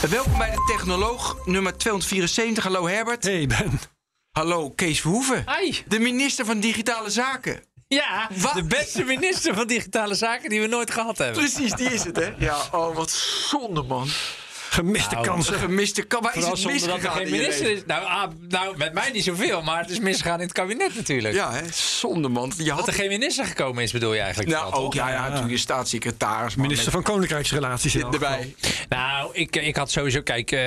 Welkom bij de Technoloog nummer 274. Hallo Herbert. Hey Ben. Hallo Kees Verhoeven. Hi. De minister van Digitale Zaken. Ja, Wat? de beste minister van Digitale Zaken die we nooit gehad hebben. Precies, die is het, hè? Ja, oh, wat zonde, man. Gemiste Nou, kansen. Gemiste kan. Waar is het zonder dat er misgegaan geen minister is. Nou, ah, nou, met mij niet zoveel, maar het is misgegaan in het kabinet natuurlijk. Ja, hè? Zonde, man. Je had Dat er geen minister gekomen is, bedoel je eigenlijk? Nou, ook, ja, ja, natuurlijk je staatssecretaris. man, Minister van Koninkrijksrelaties. geval. erbij. Nou, ik, ik had sowieso, kijk, eh,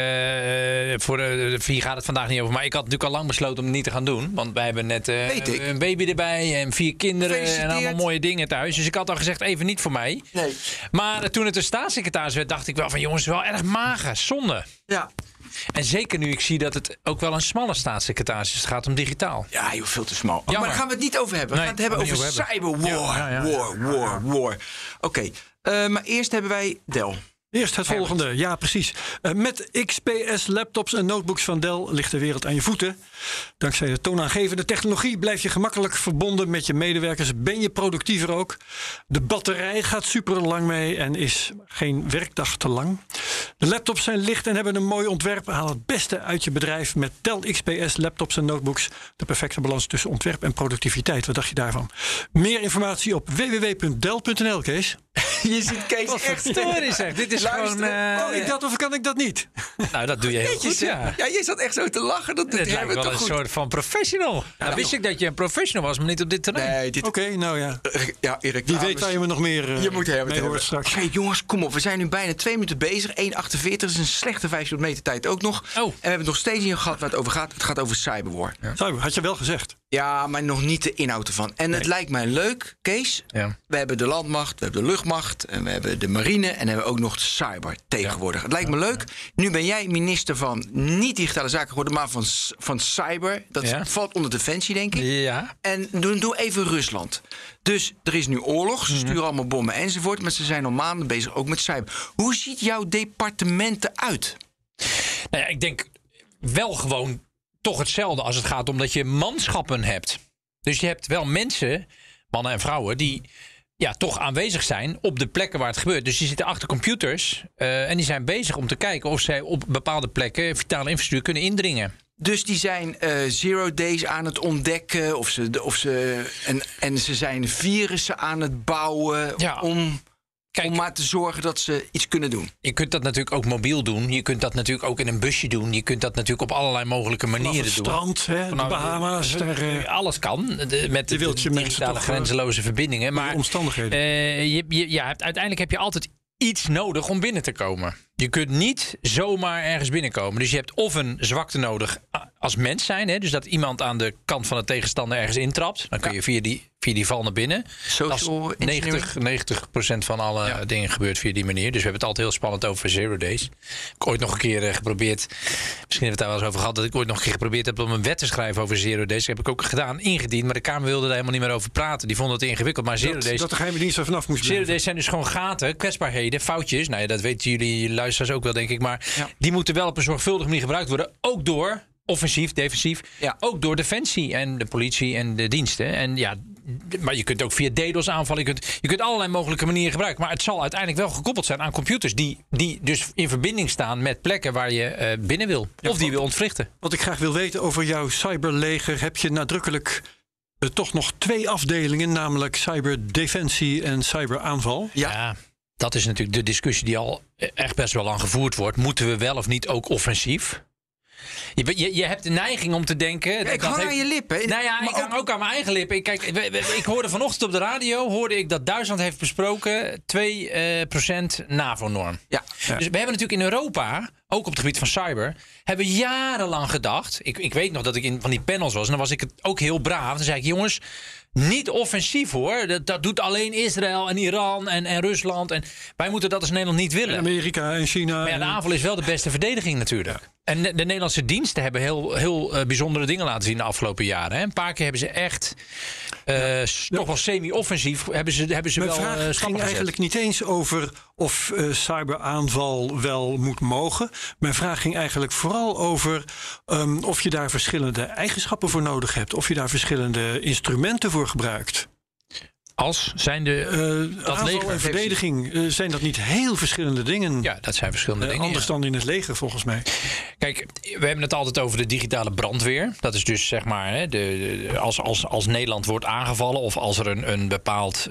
voor de, de vier gaat het vandaag niet over. Maar ik had natuurlijk al lang besloten om het niet te gaan doen. Want wij hebben net eh, een baby erbij en vier kinderen en allemaal mooie dingen thuis. Dus ik had al gezegd, even niet voor mij. Nee. Maar eh, toen het een staatssecretaris werd, dacht ik wel van jongens, wel erg zonde. Ja. En zeker nu ik zie dat het ook wel een smalle staatssecretaris is. Het gaat om digitaal. Ja, joh, veel te smal. Oh, maar daar gaan we het niet over hebben. We Nee, gaan het hebben over cyberwar. Ja, ja, ja. War, war, war. Oké, eh, maar eerst hebben wij Dell. Eerst het volgende. Ja, precies. Eh, met XPS laptops en notebooks van Dell ligt de wereld aan je voeten. Dankzij de toonaangevende technologie blijf je gemakkelijk verbonden met je medewerkers. Ben je productiever ook. De batterij gaat super lang mee en is geen werkdag te lang. De laptops zijn licht en hebben een mooi ontwerp. Haal het beste uit je bedrijf met Dell XPS laptops en notebooks. De perfecte balans tussen ontwerp en productiviteit. Wat dacht je daarvan? Meer informatie op www.dell.nl, Kees. Je ziet Kees echt Story zeg, dit is Luister. gewoon... eh, Kan ik dat of kan ik dat niet? nou, dat doe je heel Netjes, goed, ja. Ja, je zat echt zo te lachen. Dat doet Het lijkt wel toch een goed. soort van professional. Nou, wist ik dat je een professional was, maar niet op dit terrein. Nee, dit... Oké, nou ja. Ja, Erik Wie weet waar je me nog meer eh, Je moet hebben. hoort straks. Oké, jongens, kom op. We zijn nu bijna twee minuten bezig. 1,48 is een slechte 5 kilometer tijd ook nog. Oh. En we hebben nog steeds niet gehad waar het over gaat. Het gaat over cyberwar. Ja, Cyber, had je wel gezegd. Maar nog niet de inhoud ervan. En het lijkt mij leuk, Kees. Ja. We hebben de landmacht, we hebben de luchtmacht, en we hebben de marine en hebben we ook nog de cyber tegenwoordig. Het lijkt me leuk. Nu ben jij minister van niet digitale zaken geworden, maar van, van cyber. Dat Ja. valt onder defensie, denk ik. Ja. En doe, doe even Rusland. Dus er is nu oorlog, Mhm. ze sturen allemaal bommen enzovoort, maar ze zijn al maanden bezig ook met cyber. Hoe ziet jouw departement eruit? Nou ja, ik denk wel gewoon toch hetzelfde als het gaat om dat je manschappen hebt. Dus je hebt wel mensen, mannen en vrouwen, die ja, toch aanwezig zijn op de plekken waar het gebeurt. Dus die zitten achter computers eh, en die zijn bezig om te kijken of zij op bepaalde plekken vitale infrastructuur kunnen indringen. Dus die zijn eh, zero days aan het ontdekken. Of ze, of ze, en, en ze zijn virussen aan het bouwen. Ja. Om, Kijk, om maar te zorgen dat ze iets kunnen doen. je kunt dat natuurlijk ook mobiel doen. Je kunt dat natuurlijk ook in een busje doen. Je kunt dat natuurlijk op allerlei mogelijke Vanaf manieren het doen. strand, hè, de Bahama's. Daar, eh, Alles kan. De, met de, wilt je de digitale eh, grenzeloze verbindingen. Maar omstandigheden. eh, je, je, ja, uiteindelijk heb je altijd iets nodig om binnen te komen. Je kunt niet zomaar ergens binnenkomen. Dus je hebt of een zwakte nodig als mens zijn. Hè, dus dat iemand aan de kant van de tegenstander ergens intrapt. Dan kun je via die, via die val naar binnen. Social engineering. 90, 90 van alle Ja. dingen gebeurt via die manier. Dus we hebben het altijd heel spannend over zero days. Ik heb ooit nog een keer eh, geprobeerd. Misschien hebben we het daar wel eens over gehad. Dat ik ooit nog een keer geprobeerd heb om een wet te schrijven over zero days. Dat heb ik ook gedaan, ingediend. Maar de Kamer wilde daar helemaal niet meer over praten. Die vonden het ingewikkeld. Maar zero dat, days. dat de geheime dienst er vanaf moest Zero blijven. days zijn dus gewoon gaten, kwetsbaarheden, foutjes. Nou ja, dat weten jullie luisteraars ook wel, denk ik. Maar Ja. die moeten wel op een zorgvuldige manier gebruikt worden. Ook door offensief, defensief. Ja. Ook door defensie en de politie en de diensten. En ja, maar je kunt ook via DDoS aanvallen. Je kunt, je kunt allerlei mogelijke manieren gebruiken. Maar het zal uiteindelijk wel gekoppeld zijn aan computers die, die dus in verbinding staan met plekken waar je eh, binnen wil. of die wil ontwrichten. Wat ik graag wil weten over jouw cyberleger, heb je nadrukkelijk eh, toch nog twee afdelingen, namelijk cyberdefensie en cyberaanval. Ja. Ja, dat is natuurlijk de discussie die al echt best wel lang gevoerd wordt. Moeten we wel of niet ook offensief? Je, je, je hebt de neiging om te denken. Ja, ik hang heeft- aan je lippen. Nou ja, Maar ik hang ook aan mijn eigen lippen. Ik, kijk, ik hoorde vanochtend op de radio hoorde ik dat Duitsland heeft besproken 2% NAVO-norm. Ja. Dus we hebben natuurlijk in Europa, ook op het gebied van cyber, hebben jarenlang gedacht. Ik, ik weet nog dat ik in van die panels was en dan was ik het ook heel braaf. Dan zei ik, jongens, niet offensief hoor. Dat, dat doet alleen Israël en Iran en, en Rusland. En wij moeten dat als Nederland niet willen. Amerika en China. Maar ja, de aanval is wel de beste verdediging natuurlijk. En de, de Nederlandse diensten hebben heel, heel eh, bijzondere dingen laten zien de afgelopen jaren. Hè. Een paar keer hebben ze echt toch wel semi-offensief hebben ze, hebben ze Mijn wel vraag eh, ging gezet. eigenlijk niet eens over of eh, cyberaanval wel moet mogen. Mijn vraag ging eigenlijk vooral over ehm, of je daar verschillende eigenschappen voor nodig hebt. Of je daar verschillende instrumenten voor gebruikt. Als zijn de. Eh, Dat leger. en verdediging, eh, zijn dat niet heel verschillende dingen? ja, dat zijn verschillende dingen. anders ja. dan in het leger, volgens mij. Kijk, we hebben het altijd over de digitale brandweer. Dat is dus zeg maar, hè, de, de- als, als, als Nederland wordt aangevallen of als er een, een bepaald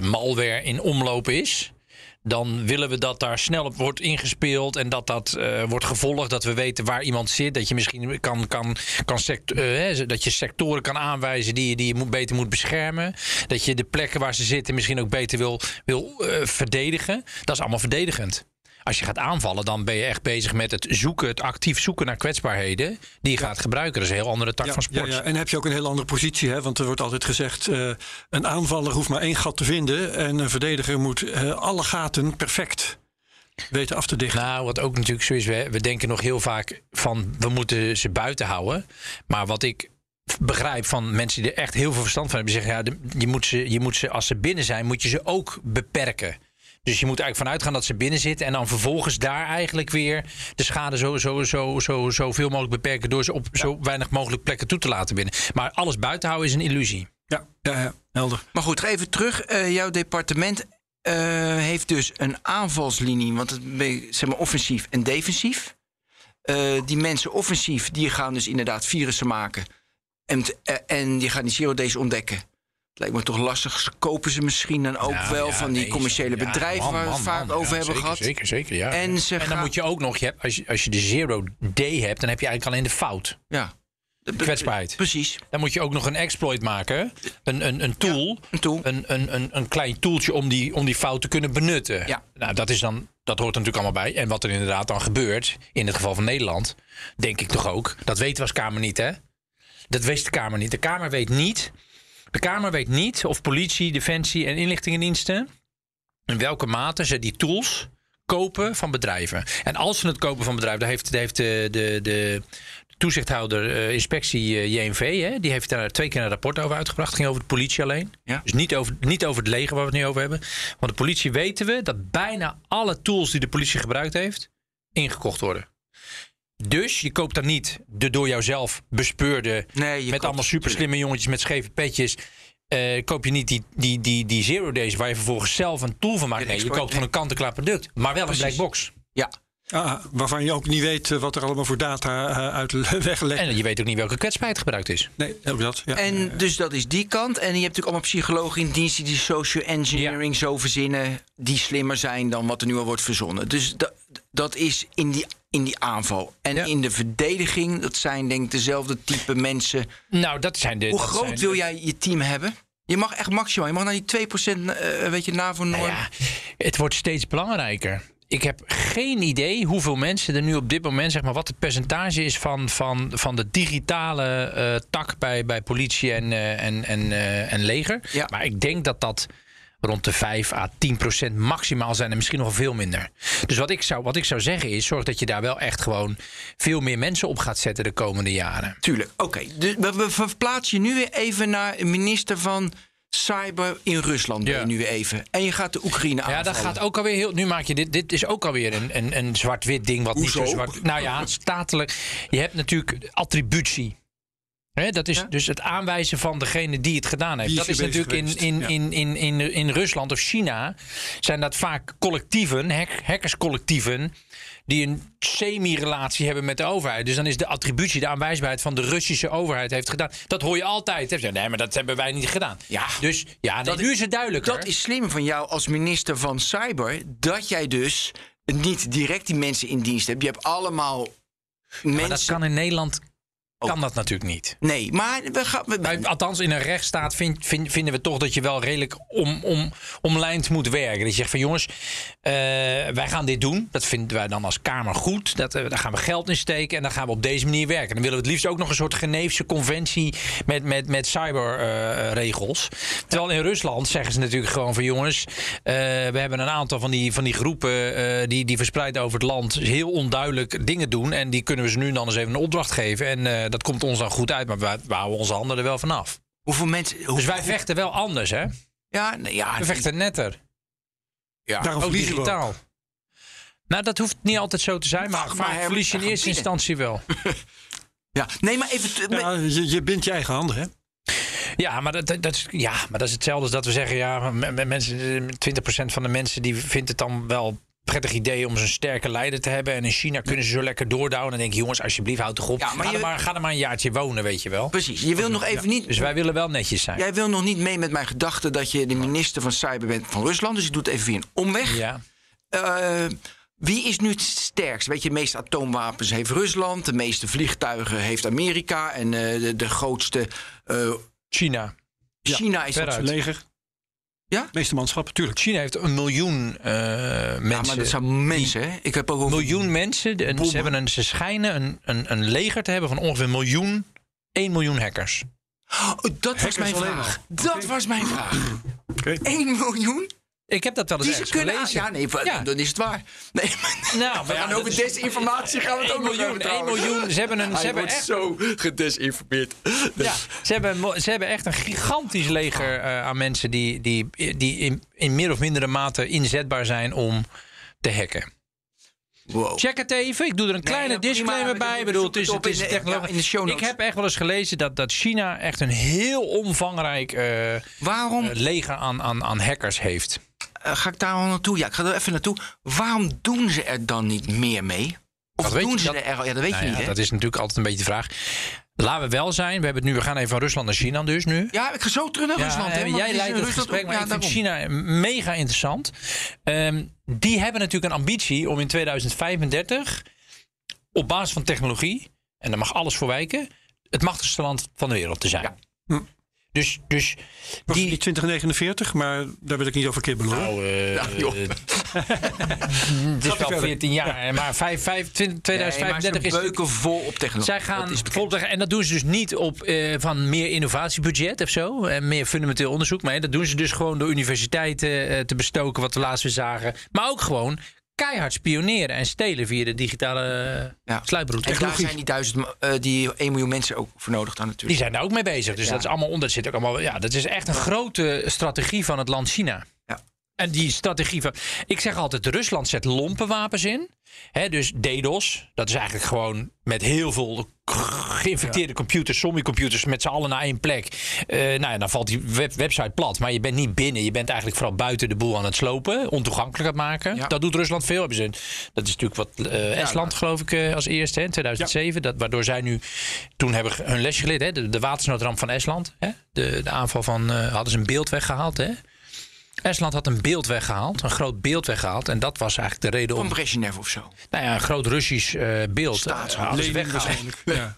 malware in omloop is. Dan willen we dat daar snel op wordt ingespeeld en dat dat eh, wordt gevolgd. Dat we weten waar iemand zit. Dat je misschien kan, kan, kan sect, eh, dat je sectoren kan aanwijzen die je, die je beter moet beschermen. Dat je de plekken waar ze zitten misschien ook beter wil, wil eh, verdedigen. Dat is allemaal verdedigend. Als je gaat aanvallen, dan ben je echt bezig met het zoeken, het actief zoeken naar kwetsbaarheden die je gaat gebruiken. Dat is een heel andere tak van sport. Ja, ja, en heb je ook een heel andere positie, hè? want er wordt altijd gezegd: eh, een aanvaller hoeft maar één gat te vinden en een verdediger moet eh, alle gaten perfect weten af te dichten. Nou, wat ook natuurlijk zo is, we, we denken nog heel vaak van we moeten ze buiten houden. Maar wat ik begrijp van mensen die er echt heel veel verstand van hebben, zeggen ja, de- je moet ze, je moet ze als ze binnen zijn, moet je ze ook beperken. Dus je moet eigenlijk vanuit gaan dat ze binnen zitten en dan vervolgens daar eigenlijk weer de schade zo, zo, zo, zo, zoveel mogelijk beperken door ze op zo weinig mogelijk plekken toe te laten binnen. Maar alles buiten houden is een illusie. Ja, ja, ja helder. Maar goed, even terug. Eh, jouw departement eh, heeft dus een aanvalslinie, want het zeg maar offensief en defensief. Eh, die mensen offensief, die gaan dus inderdaad virussen maken. En, en die gaan die zero days ontdekken. Het lijkt me toch lastig. Kopen ze misschien dan ook wel ja, van die nee, commerciële ja, bedrijven man, waar we het vaak man. over hebben zeker, gehad. Zeker, zeker, ja. En ze En dan gaan- moet je ook nog, je hebt, als, je, als je de zero day hebt, dan heb je eigenlijk alleen de fout. Ja. De- de- Kwetsbaarheid. Precies. Dan moet je ook nog een exploit maken. Een, een, een tool. Een tool. Een, een, een, een klein toeltje om die, om die fout te kunnen benutten. Ja. Nou, dat, is dan, dat hoort er natuurlijk allemaal bij. En wat er inderdaad dan gebeurt, in het geval van Nederland, denk ik toch ook. Dat weten we als Kamer niet, hè? Dat wist de Kamer niet. De Kamer weet niet. De Kamer weet niet of politie, defensie en inlichtingendiensten. in welke mate ze die tools kopen van bedrijven. En als ze het kopen van bedrijven, daar heeft, daar heeft de, de, de toezichthouder eh, inspectie eh, JNV, hè, die heeft daar twee keer een rapport over uitgebracht. Het ging over de politie alleen. Ja. Dus niet over, niet over het leger waar we het nu over hebben. Want de politie weten we dat bijna alle tools die de politie gebruikt heeft, ingekocht worden. Dus je koopt dan niet de door jouzelf bespeurde, Nee, met koopt- allemaal super slimme jongetjes met scheve petjes. eh, koop je niet die, die, die, die zero days waar je vervolgens zelf een tool van maakt. Nee, je koopt gewoon een kant-en-klaar product. Maar wel een black box. Ja. Ah, waarvan je ook niet weet eh, wat er allemaal voor data eh, uit weggelekt En je weet ook niet welke kwetsbaarheid gebruikt is. Nee, ook dat. Ja. En dus dat is die kant. En je hebt natuurlijk allemaal psychologen in dienst die die social engineering zo verzinnen. die slimmer zijn dan wat er nu al wordt verzonnen. Dus dat, dat is in die, in die aanval. En Ja. in de verdediging, dat zijn denk ik dezelfde type mensen. Nou, dat zijn de. Hoe groot zijn wil de- jij je team hebben? Je mag echt maximaal. Je mag naar die 2% eh weet je, NAVO-norm. Nou ja, het wordt steeds belangrijker. Ik heb geen idee hoeveel mensen er nu op dit moment, zeg maar, wat het percentage is van, van, van de digitale eh, tak bij, bij politie en, eh, en, en, en leger. Ja. Maar ik denk dat dat rond de 5 à 10 procent maximaal zijn en misschien nog veel minder. Dus wat ik, zou, wat ik zou zeggen is, zorg dat je daar wel echt gewoon veel meer mensen op gaat zetten de komende jaren. Tuurlijk. Oké, dus we, verplaatsen je nu weer even naar een minister van Cyber in Rusland. Ben je Ja. nu even. En je gaat de Oekraïne Ja, aanvallen. dat gaat ook alweer heel. Nu maak je dit. Dit is ook alweer een, een, een zwart-wit ding. Wat niet Hoezo? zo zwart. Nou ja, statelijk. Je hebt natuurlijk attributie. Dat is Ja. dus het aanwijzen van degene die het gedaan heeft. Dat is natuurlijk in, in, Ja. in, in, in, in Rusland of China. zijn dat vaak collectieven, hack, hackerscollectieven. die een semi-relatie hebben met de overheid. Dus dan is de attributie, de aanwijsbaarheid van de Russische overheid heeft gedaan. Dat hoor je altijd. hè. Nee, maar dat hebben wij niet gedaan. Ja. Dus ja, nee, Dat nu is- het duidelijk. Dat is slim van jou als minister van Cyber. Dat jij dus niet direct die mensen in dienst hebt. Je hebt allemaal mensen. Maar dat kan in Nederland kan dat natuurlijk niet. Nee, maar we gaan. We, Maar althans, in een rechtsstaat vind, vind- vinden we toch dat je wel redelijk om, om, omlijnd moet werken. Dat je zegt van jongens, eh, wij gaan dit doen. Dat vinden wij dan als Kamer goed. Dat, eh, daar gaan we geld in steken en dan gaan we op deze manier werken. Dan willen we het liefst ook nog een soort Geneefse conventie met, met, met cyberregels. Terwijl in Rusland zeggen ze natuurlijk gewoon van jongens, eh, we hebben een aantal van die, van die groepen die, die verspreid over het land heel onduidelijk dingen doen. En die kunnen we ze nu dan eens even een opdracht geven. En dat komt ons dan goed uit, maar we, we houden onze handen er wel vanaf. hoeveel mensen. hoe- Dus wij vechten wel anders, hè? Ja, nee, ja, We vechten netter. ja. Daarom Ook digitaal. Nou, dat hoeft niet altijd zo te zijn, maar maar, verlies je in eerste instantie wel. ja. Nee, maar even. Ja, je, je bindt je eigen handen, hè? Ja, maar dat, dat, is, ja, maar dat is hetzelfde als dat we zeggen... ja, me- me- mensen, 20% van de mensen die vindt het dan wel prettig idee om zo'n sterke leider te hebben. En in China kunnen ze zo lekker doordouwen. Dan denk ik, jongens, alsjeblieft, houd toch op. Ja, maar ga, je- er maar, ga er maar een jaartje wonen, weet je wel. Precies. Je wil nog even niet. Dus wij willen wel netjes zijn. Jij wil nog niet mee met mijn gedachte dat je de minister van Cyber bent van Rusland. Dus ik doe het even via een omweg. Ja. Eh, wie is nu het sterkst? Weet je, de meeste atoomwapens heeft Rusland. De meeste vliegtuigen heeft Amerika. En eh, de, de grootste. eh, China. China is veruit. Leger. Ja? Meeste manschappen, tuurlijk. China heeft een miljoen eh, mensen. Ja, maar dat zijn mensen, hè? Ik heb ook Een over. miljoen mensen. De- ze, hebben een, ze schijnen een, een, een leger te hebben van ongeveer een miljoen. 1 miljoen hackers. Oh, dat was mijn vraag. Dat was mijn vraag. Oké. 1 miljoen? Ik heb dat wel eens Die ze ergens kunnen. gelezen. Ja, nee, Ja. dan is het waar. Nee, maar, Nou, maar ja, over is- desinformatie gaan we het 1 ook nog miljoen, hebben 1 trouwens. miljoen. Ze hebben, een, ze hebben echt zo gedesinformeerd. Ja, ze hebben, ze hebben echt een gigantisch leger eh, aan mensen die, die, die in, in meer of mindere mate inzetbaar zijn om te hacken. Wow. Check het even. Ik doe er een kleine ja, disclaimer bij. Ik bedoel, het is, het is in de- technologie. ja, in de show Ik heb echt wel eens gelezen dat, dat China echt een heel omvangrijk eh, Waarom eh, leger aan, aan, aan hackers heeft. Eh, ga ik daar al naartoe? Ja, ik ga er even naartoe. Waarom doen ze er dan niet meer mee? Of Dat weet doen je- ze dat- er... Ja, dat weet Nou je ja, niet, hè? dat is natuurlijk altijd een beetje de vraag. Laten we wel zijn. We, hebben het nu, we gaan even van Rusland naar China dus nu. Ja, ik ga zo terug naar Ja, Rusland. hè, eh, want jij leidt het Rusland gesprek, ook- maar ja, ik vind. China mega interessant. Ehm, die hebben natuurlijk een ambitie om in 2035 op basis van technologie, en daar mag alles voor wijken, het machtigste land van de wereld te zijn. Ja. Hm. Dus, dus Was die... het niet 2049, maar daar wil ik niet over kibbelen. Nou, eh, Ja, joh. eh, het is wel verder. 14 jaar, maar 5, 5, 20, Nee, maar 2035 ze is beuken vol op technologie. zij gaan Dat en dat doen ze dus niet op eh, van meer innovatiebudget of zo. En meer fundamenteel onderzoek. Maar dat doen ze dus gewoon door universiteiten eh, te bestoken, wat we laatst weer zagen. Maar ook gewoon keihard spioneren en stelen via de digitale Ja. ja. sluiproute. En daar zijn die, duizend, eh, die 1 miljoen mensen ook voor nodig dan Die natuurlijk. zijn daar ook mee bezig. Dus Ja. dat is allemaal onder. Zit ook allemaal. Ja, dat is echt een grote strategie van het land China. Ja. En die strategie van. Ik zeg altijd: Rusland zet lompenwapens in. Hè, dus DDoS. Dat is eigenlijk gewoon met heel veel geïnfecteerde computers, zombiecomputers, met z'n allen naar één plek. Eh, nou ja, dan valt die web- website plat. Maar je bent niet binnen. Je bent eigenlijk vooral buiten de boel aan het slopen. Ontoegankelijk aan het maken. Ja. Dat doet Rusland veel. Hebben ze, dat is natuurlijk wat eh, Estland, geloof ik, eh, als eerste hè, in 2007. Dat, waardoor zij nu toen hebben hun lesje geleerd. Hè, de, de watersnoodramp van Estland. Hè, de, de aanval van. hadden ze een beeld weggehaald. Hè. Estland had een beeld weggehaald, een groot beeld weggehaald. En dat was eigenlijk de reden Van om. Brezhnev of zo. Nou ja, een groot Russisch eh, beeld. Eh, Lenin weggehaald. waarschijnlijk. Ja.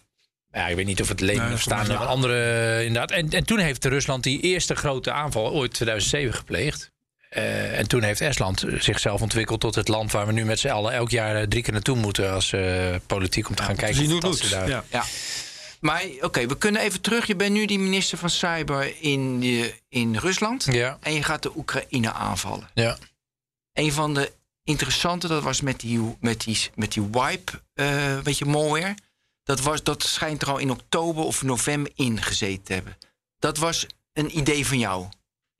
Ja, ik weet niet of het Lenin Nee, of. Een andere, eh, inderdaad. En, en toen heeft Rusland die eerste grote aanval ooit 2007 gepleegd. Eh, en toen heeft Estland zichzelf ontwikkeld tot het land waar we nu met z'n allen elk jaar drie keer naartoe moeten als eh, politiek om te gaan kijken Zien hoe het daar- Ja. Ja. Maar oké, we kunnen even terug. Je bent nu die minister van Cyber in, de, in Rusland. Ja, En je gaat de Oekraïne aanvallen. ja. Een van de interessante, dat was met die, met die, met die wipe, eh weet je, malware. Dat, was, dat schijnt er al in oktober of november ingezeten te hebben. Dat was een idee van jou.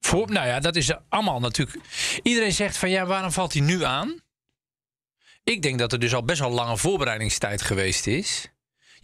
Voor, nou ja, dat is allemaal natuurlijk. Iedereen zegt van ja, waarom valt hij nu aan? Ik denk dat er dus al best wel lange voorbereidingstijd geweest is.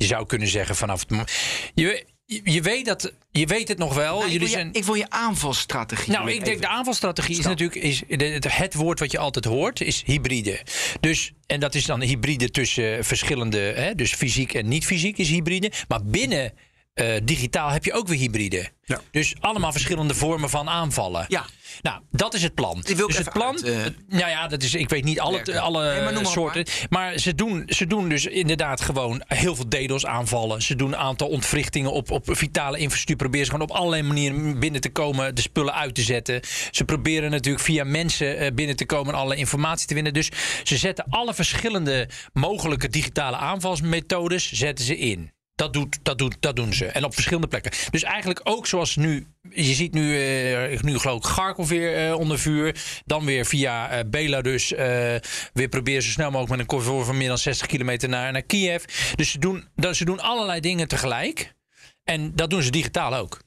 Je zou kunnen zeggen vanaf het. Je, je, weet dat. Je weet het nog wel. Nou, ik, Jullie wil je, zijn. ik wil je aanvalsstrategie. Nou, ik denk de aanvalstrategie is natuurlijk is het, het woord wat je altijd hoort is hybride. Dus en dat is dan hybride tussen verschillende, hè, dus fysiek en niet fysiek is hybride. Maar binnen eh, digitaal heb je ook weer hybride. Ja. Dus allemaal verschillende vormen van aanvallen. Ja. Nou, dat is het plan. Wil ik dus het plan, uit, nou ja, dat is, ik weet niet alle, alle Nee, maar noem maar soorten. Maar ze doen, ze doen dus inderdaad gewoon heel veel DDoS aanvallen. Ze doen een aantal ontwrichtingen op, op vitale infrastructuur. Proberen ze gewoon op allerlei manieren binnen te komen, de spullen uit te zetten. Ze proberen natuurlijk via mensen eh, binnen te komen en alle informatie te winnen. Dus ze zetten alle verschillende mogelijke digitale aanvalsmethodes zetten ze in. Dat, doet, dat, doet, dat doen ze. En op verschillende plekken. Dus eigenlijk ook zoals nu. Je ziet nu, eh, nu geloof ik Kharkov weer eh, onder vuur. Dan weer via eh, Belarus. weer proberen zo snel mogelijk met een corridor van meer dan 60 kilometer naar, naar Kiev. Dus ze doen, dat, ze doen allerlei dingen tegelijk. En dat doen ze digitaal ook.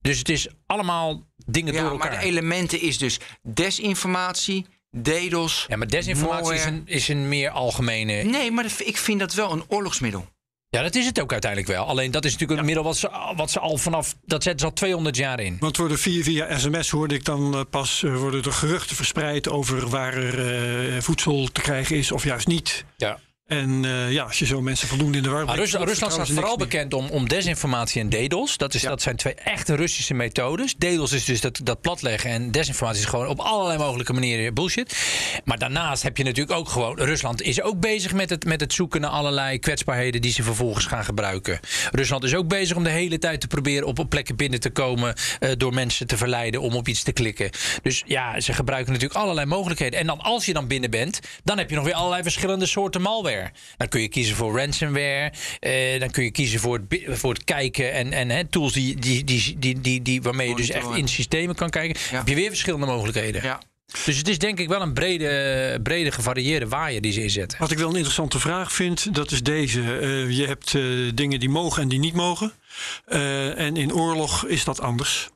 Dus het is allemaal dingen Ja, door maar elkaar. de elementen is dus desinformatie, DDoS. ja, maar desinformatie is een, is een meer algemene. Nee, maar ik vind dat wel een oorlogsmiddel. Ja, dat is het ook uiteindelijk wel. Alleen dat is natuurlijk een middel wat ze, wat ze al vanaf... Dat zetten ze al 200 jaar in. Want worden via, via sms hoorde ik dan eh, pas eh, worden er geruchten verspreid over waar er eh, voedsel te krijgen is of juist niet. Ja. En eh, ja, als je zo mensen voldoende in de war brengt, Rusland, Rusland staat vooral bekend om, om desinformatie en DDoS. Dat, is, Ja. dat zijn twee echte Russische methodes. DDoS is dus dat, dat platleggen en desinformatie is gewoon op allerlei mogelijke manieren bullshit. Maar daarnaast heb je natuurlijk ook gewoon... Rusland is ook bezig met het, met het zoeken naar allerlei kwetsbaarheden... die ze vervolgens gaan gebruiken. Rusland is ook bezig om de hele tijd te proberen op op plekken binnen te komen... eh, door mensen te verleiden om op iets te klikken. Dus ja, ze gebruiken natuurlijk allerlei mogelijkheden. En dan als je dan binnen bent, dan heb je nog weer allerlei verschillende soorten malware. Dan kun je kiezen voor ransomware. eh, dan kun je kiezen voor het, voor het kijken en, en hè, tools die, die, die, die, die, die, waarmee je dus echt in systemen kan kijken. Ja. Heb je weer verschillende mogelijkheden. Ja. Dus het is denk ik wel een brede, brede gevarieerde waaier die ze inzetten. Wat ik wel een interessante vraag vind, dat is deze. Eh, je hebt eh, dingen die mogen en die niet mogen. Eh, en in oorlog is dat anders.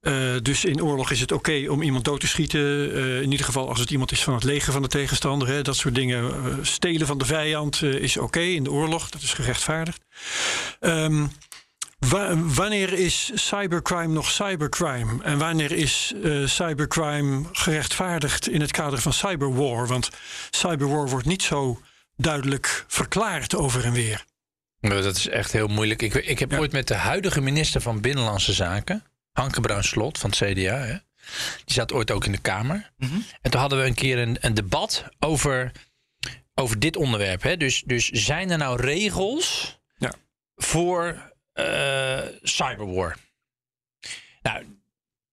Eh, dus in oorlog is het oké om iemand dood te schieten. Eh, in ieder geval als het iemand is van het leger van de tegenstander. Hè, dat soort dingen. Eh, stelen van de vijand is oké in de oorlog. Dat is gerechtvaardigd. Ehm, wa- wanneer is cybercrime nog cybercrime? En wanneer is cybercrime gerechtvaardigd in het kader van cyberwar? Want cyberwar wordt niet zo duidelijk verklaard over en weer. Dat is echt heel moeilijk. Ik, ik heb Ja. ooit met de huidige minister van Binnenlandse Zaken, Hanke Bruin Slot van het CDA, hè, die zat ooit ook in de Kamer. En toen hadden we een keer een, een debat over, over dit onderwerp. Hè. Dus, dus zijn er nou regels Ja. voor eh, cyberwar? Nou,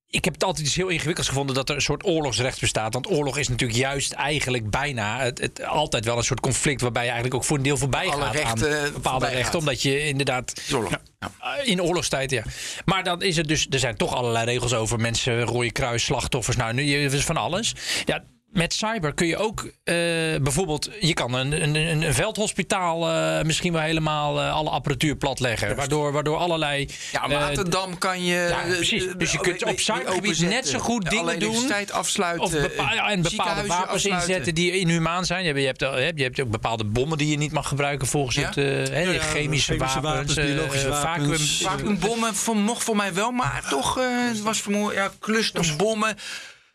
ik heb het altijd iets heel ingewikkelds gevonden dat er een soort oorlogsrecht bestaat. Want oorlog is natuurlijk juist eigenlijk bijna het, het, altijd wel een soort conflict waarbij je eigenlijk ook voor een deel voorbij Alle gaat rechten aan bepaalde voorbij rechten. gaat. Omdat je inderdaad. Ja. eh, in oorlogstijd, ja. Maar dan is het dus, er zijn toch allerlei regels over mensen, Rode Kruis, slachtoffers. Nou, nu je- is van alles. Ja. Met cyber kun je ook eh, bijvoorbeeld, je kan een, een, een veldhospitaal eh, misschien wel helemaal eh, alle apparatuur platleggen. Waardoor, waardoor allerlei. Ja, Waterdam kan je... ja, precies. Dus je kunt op cybergebied net zo goed dingen doen. afsluiten. Of bepa- en bepaalde wapens afsluiten. inzetten die inhumaan zijn. Je hebt, je, hebt, je hebt ook bepaalde bommen die je niet mag gebruiken volgens Ja? het hè, ja, chemische, chemische wapens, biologische Vacuumbommen voor, mocht voor mij wel, maar toch het was vermoeden. Ja, clusterbommen.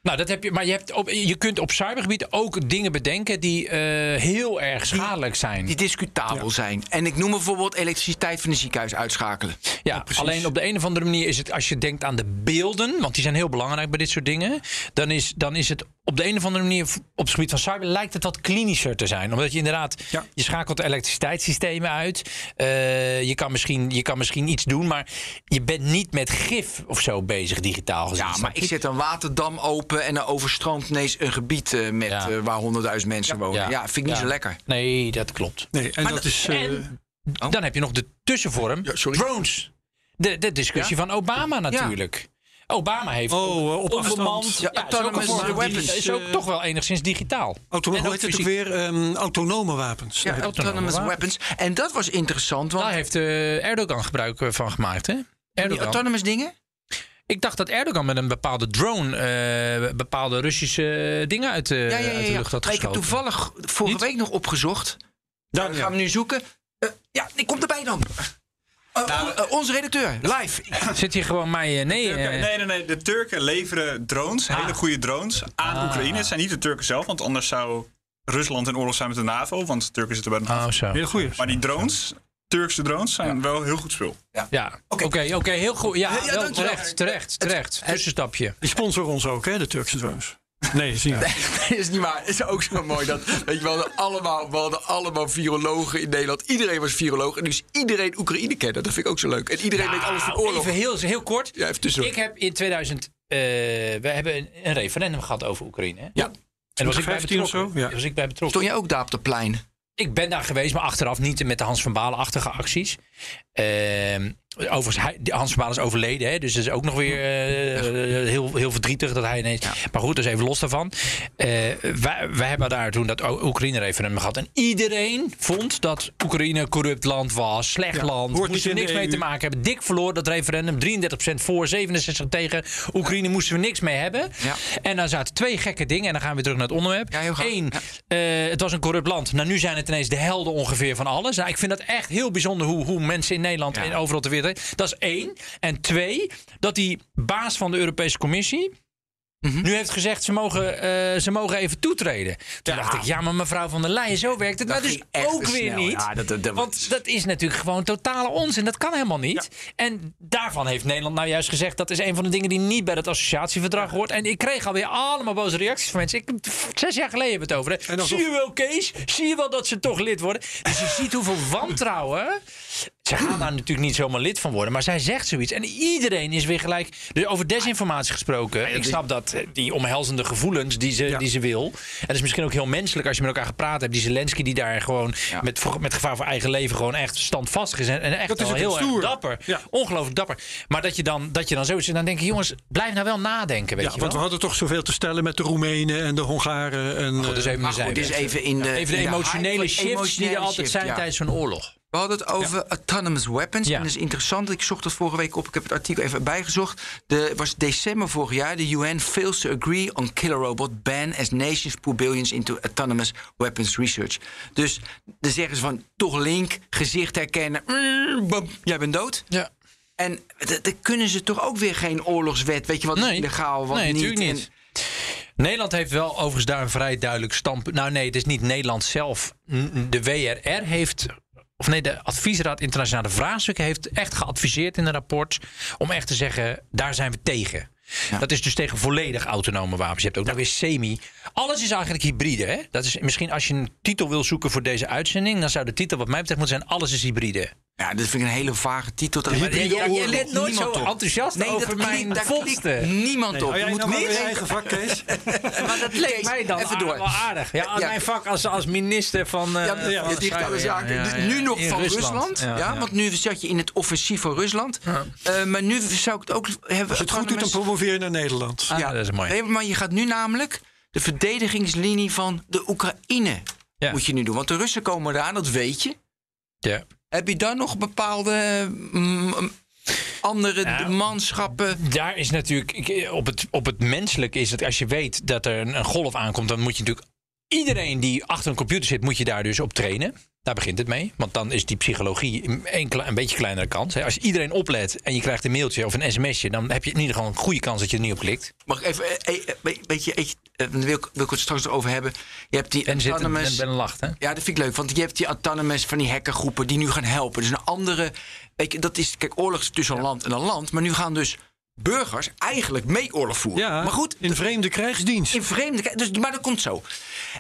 Nou, dat heb je, maar je, hebt op, je kunt op cybergebied ook dingen bedenken die eh, heel erg schadelijk zijn. Die discutabel zijn. En ik noem bijvoorbeeld elektriciteit van een ziekenhuis uitschakelen. Ja, alleen op de een of andere manier is het, als je denkt aan de beelden, want die zijn heel belangrijk bij dit soort dingen, dan is, dan is het op de een of andere manier op het gebied van cyber lijkt het wat klinischer te zijn. Omdat je inderdaad, Ja. je schakelt elektriciteitssystemen uit. Eh, je, kan misschien, je kan misschien iets doen, maar je bent niet met gif of zo bezig digitaal gezien. Ja, maar ik zet een waterdam open en dan overstroomt ineens een gebied eh, met, Ja. eh, waar honderdduizend mensen wonen. Ja, vind ik niet Ja. zo lekker. Nee, dat klopt. Nee, en Maar dat is. eh, en- Dan heb je nog de tussenvorm, Ja, sorry. drones. De, de discussie van Obama natuurlijk. Obama heeft Oh, eh, op onbemand. afstand. Ja, Ja, is ook, autonomous weapons. is ook Eh, toch wel enigszins digitaal. auto, En hoe heet het ook weer? Ehm, autonome wapens. Ja, autonomous wapens. weapons. En dat was interessant, want Daar heeft eh, Erdogan gebruik van gemaakt. Hè? die Erdogan. autonomous dingen. Ik dacht dat Erdogan met een bepaalde drone eh, bepaalde Russische dingen uit, eh, Ja, ja, ja. uit de lucht had Maar ik heb geschoten. toevallig vorige Niet? week nog opgezocht. Dan ja. gaan we nu zoeken. Eh, ja, ik kom erbij dan. Eh, Nou, eh, onze redacteur, live. Zit hier gewoon mij... eh, nee, Turken- eh, nee, nee, nee. De Turken leveren drones, hele goede drones, aan Ah. Oekraïne. Het zijn niet de Turken zelf, want anders zou Rusland in oorlog zijn met de NAVO. Want de Turken zitten bij de NAVO. Oh, zo. Hele goeie. Maar die drones, Turkse drones, zijn wel heel goed spul. Ja, oké, oké, heel goed. Ja, Ja, wel, dankjewel. terecht, terecht, terecht. Tussenstapje. Die sponsoren ons ook, hè, de Turkse drones. Nee, zie je. Nee, is niet waar. Het is ook zo mooi dat, weet je, we hadden allemaal, we hadden allemaal virologen in Nederland. Iedereen was viroloog en dus iedereen Oekraïne kennen. Dat vind ik ook zo leuk. En iedereen weet alles van oorlog. Even heel, heel kort. Ja, even tussendoor. Ik heb in 2000... eh, we hebben een, een referendum gehad over Oekraïne. Hè? Ja. En daar was ik bij 2015 of betrokken. zo? Ja. Was ik bij betrokken. Stond jij ook daar op de plein? Ik ben daar geweest, maar achteraf niet met de Hans van Balen-achtige acties. Ehm, Overigens, hij, Hans Vermaelen is overleden. Hè, dus dat is ook nog weer eh, heel, heel verdrietig dat hij ineens... Maar goed, dus even los daarvan. Eh, wij, wij hebben daar toen dat O- Oekraïne-referendum gehad. En iedereen vond dat Oekraïne een corrupt land was. Slecht Ja, land. hoort Moesten we niks mee te EU. maken hebben. Dik verloor dat referendum. 33% voor, 67 tegen. Oekraïne moesten we niks mee hebben. Ja. En dan zaten twee gekke dingen. En dan gaan we weer terug naar het onderwerp. Eén, eh, het was een corrupt land. Nou, nu zijn het ineens de helden ongeveer van alles. Nou, ik vind dat echt heel bijzonder hoe, hoe mensen in Nederland en overal ter wereld. Dat is één. En twee, dat die baas van de Europese Commissie. Mhm. Nu heeft gezegd, ze mogen, eh, ze mogen even toetreden. Toen dacht ik, ja, maar mevrouw van der Leyen, zo werkt het. Maar dus ook weer snel. niet. Ja, dat- dat- dat- want dat is natuurlijk gewoon totale onzin. Dat kan helemaal niet. En daarvan heeft Nederland nou juist gezegd... dat is een van de dingen die niet bij het associatieverdrag hoort. En ik kreeg alweer allemaal boze reacties van mensen. Ik, zes jaar geleden hebben we het over. Hè. Zie je wel, Kees? Zie je wel dat ze toch lid worden? Dus je ziet hoeveel wantrouwen... Ze gaan daar natuurlijk niet zomaar lid van worden, maar zij zegt zoiets. En iedereen is weer gelijk. Dus over desinformatie gesproken. Ik snap dat eh, die omhelzende gevoelens die ze, Ja. die ze wil. En dat is misschien ook heel menselijk als je met elkaar gepraat hebt. Die Zelensky die daar gewoon Ja. met, met gevaar voor eigen leven gewoon echt standvastig is. En, en echt Dat is heel stoer. erg dapper. Ja. Ongelooflijk dapper. Maar dat je dan, dat je dan zo zit, dan denk je, jongens, blijf nou wel nadenken. Weet Ja, je want we hadden toch zoveel te stellen met de Roemenen en de Hongaren. En, Goed, dus eh, even, Maar we zijn goed, weer. even in de... Even de in emotionele shifts die er altijd shift, zijn ja. tijdens zo'n oorlog. We hadden het over autonomous weapons. Ja. En dat is interessant. Ik zocht dat vorige week op. Ik heb het artikel even bijgezocht. De was december vorig jaar. De UN fails to agree on killer robot ban as nations pour billions into autonomous weapons research. Dus dan zeggen ze van toch link, gezicht herkennen. mm, bam, jij bent dood. Ja. En dan kunnen ze toch ook weer geen oorlogswet. Weet je wat Nee. illegaal, wat Nee, niet. natuurlijk niet. Nederland heeft wel overigens daar een vrij duidelijk standpunt. Nou nee, het is niet Nederland zelf. De WRR heeft... Of nee, de Adviesraad Internationale Vraagstukken heeft echt geadviseerd in een rapport... om echt te zeggen, daar zijn we tegen. Dat is dus tegen volledig autonome wapens. Je hebt ook nog weer semi. Alles is eigenlijk hybride. Hè? Dat is misschien als je een titel wil zoeken voor deze uitzending... dan zou de titel wat mij betreft moeten zijn... alles is hybride. Ja, dat vind ik een hele vage titel. Dat Maar jij let nooit zo op. enthousiast Nee, over dat mijn vondsten. niemand op. hou Je jij moet nou niet je eigen vak, Kees? Maar dat leek mij dan even door. wel aardig. Ja, Ja. mijn vak als, als minister van... eh, Ja, van de digitale ja, zaken. ja, Dus ja. nu nog In van Rusland. Ja, ja, ja. Want nu zat je in het offensief van Rusland. Eh, maar nu zou ik het ook hebben. Als je het goed doet, dan promoveer je naar Nederland. Ah, dat is mooi. Nee, maar je gaat nu namelijk de verdedigingslinie van de Oekraïne. Ja. Moet je nu doen. Want de Russen komen eraan, dat weet je. Ja. Heb je dan nog bepaalde mm, andere Ja. manschappen? Daar is natuurlijk, op het, op het menselijke is het, als je weet dat er een, een golf aankomt, dan moet je natuurlijk, iedereen die achter een computer zit, moet je daar dus op trainen. Daar begint het mee. Want dan is die psychologie een, een, beetje kleinere kans. Als iedereen oplet en je krijgt een mailtje of een sms'je, dan heb je in ieder geval een goede kans dat je er niet op klikt. Mag ik even eh, eh, een beetje, eh, daar wil, ik- wil ik het straks over hebben. Je hebt die En zit ben lacht, hè? Ja, dat vind ik leuk. Want je hebt die autonomous van die hackergroepen die nu gaan helpen. Dus een andere. Weet je, dat is. Kijk, oorlog is tussen een land en een land. Maar nu gaan dus burgers eigenlijk mee oorlog voeren. Ja, maar goed, in vreemde krijgsdienst. in vreemde. Dus, maar dat komt zo.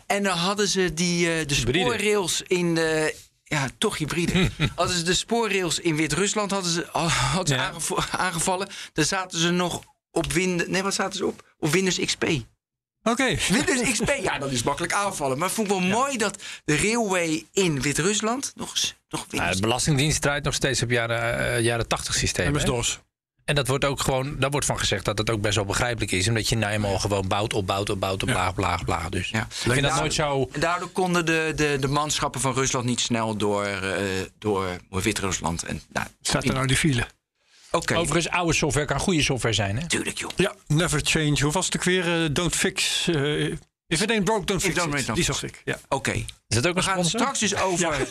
En dan hadden ze die, eh, de spoorrails in de. Ja, toch hybride. hadden ze de spoorrails in Wit-Rusland hadden ze, hadden ze Ja. aangev- aangevallen. Daar zaten ze nog op Windows. Nee, wat zaten ze op? Op Windows XP. Oké. Windows XP, ja, dat is makkelijk aanvallen. Maar ik vond het wel mooi dat de railway in Wit-Rusland nog, eens- nog Windows... de Belastingdienst draait nog steeds op jaren, eh, jaren 80 systeem. hè? MS-DOS. En dat wordt ook gewoon, daar wordt van gezegd dat het ook best wel begrijpelijk is. Omdat je nou eenmaal gewoon bouwt, opbouwt, opbouwt, opbouwt, blaag, blaag. Dus Ja. ik vind dat Daardoor- nooit zo. En daardoor konden de, de, de manschappen van Rusland niet snel door, eh, door Wit-Rusland. En, nou, Staat er nou die file? Oké, Overigens, oude software kan goede software zijn. Hè? tuurlijk joh. Ja, never change. Hoe was het ook weer? Eh, don't fix. eh, if it ain't broke, don't fix don't it. Die zag ik. Ja. Oké, Is dat ook we een gaan sponsor? straks dus over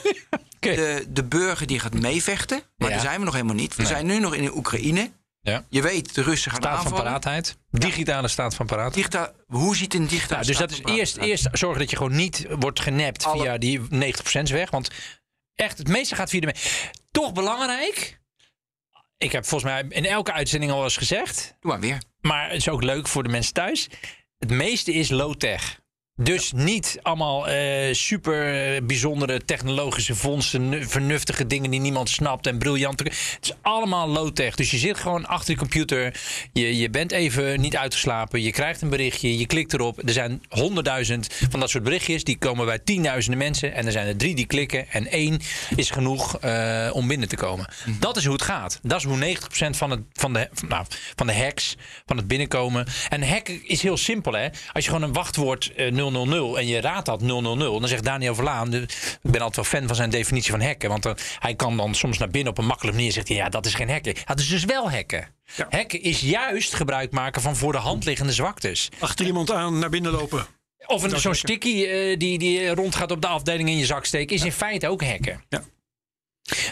Oké. de, de burger die gaat meevechten. Maar Ja. daar zijn we nog helemaal niet. We Nee. zijn nu nog in de Oekraïne. Ja. Je weet, de Russen gaan Staat van aanvallen. paraatheid. Digitale staat van paraatheid. Digita- hoe ziet een digitale Nou, dus staat dat is van eerst, eerst zorgen dat je gewoon niet wordt genept Alle- via die 90% weg. Want echt, het meeste gaat via de... Toch belangrijk. Ik heb volgens mij in elke uitzending al eens gezegd. Doe maar weer. Maar het is ook leuk voor de mensen thuis. Het meeste is low-tech. Dus niet allemaal eh, super bijzondere technologische vondsten, nu- vernuftige dingen die niemand snapt en briljante. Het is allemaal low-tech. Dus je zit gewoon achter je computer. Je, je bent even niet uitgeslapen. Je krijgt een berichtje. Je klikt erop. Er zijn honderdduizend van dat soort berichtjes. Die komen bij tienduizenden mensen. En er zijn er drie die klikken. En één is genoeg eh, om binnen te komen. Dat is hoe het gaat. Dat is hoe 90% van, het, van, de, nou, van de hacks, van het binnenkomen. En hacken is heel simpel, hè? Als je gewoon een wachtwoord eh, 000 en je raadt dat 000, dan zegt Daniel Verlaan. ik ben altijd wel fan van zijn definitie van hacken. Want hij kan dan soms naar binnen op een makkelijke manier zegt hij, ja, dat is geen hacken. Dat is dus wel hacken. Hacken is juist gebruik maken van voor de hand liggende zwaktes. Achter iemand aan naar binnen lopen. Of zo'n sticky eh, die, die rondgaat op de afdeling in je zak steken, is in feite ook hacken. Ja.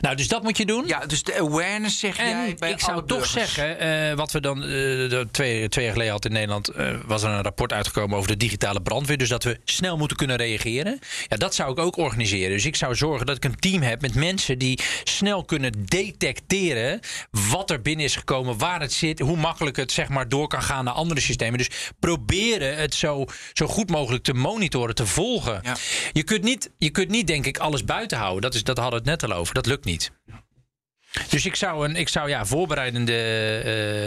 Nou, dus dat moet je doen. Ja, dus de awareness zeg En jij bij ik zou alle toch burgers. zeggen, eh, wat we dan eh, twee, twee jaar geleden hadden in Nederland, eh, was er een rapport uitgekomen over de digitale brandweer. Dus dat we snel moeten kunnen reageren. Ja, dat zou ik ook organiseren. Dus ik zou zorgen dat ik een team heb met mensen die snel kunnen detecteren wat er binnen is gekomen, waar het zit, hoe makkelijk het zeg maar door kan gaan naar andere systemen. Dus proberen het zo, zo goed mogelijk te monitoren, te volgen. Ja. Je, kunt niet, je kunt niet, denk ik, alles buiten houden. Dat, is, dat hadden we het net al over. Dat lukt niet. Dus ik zou, een, ik zou ja, voorbereidende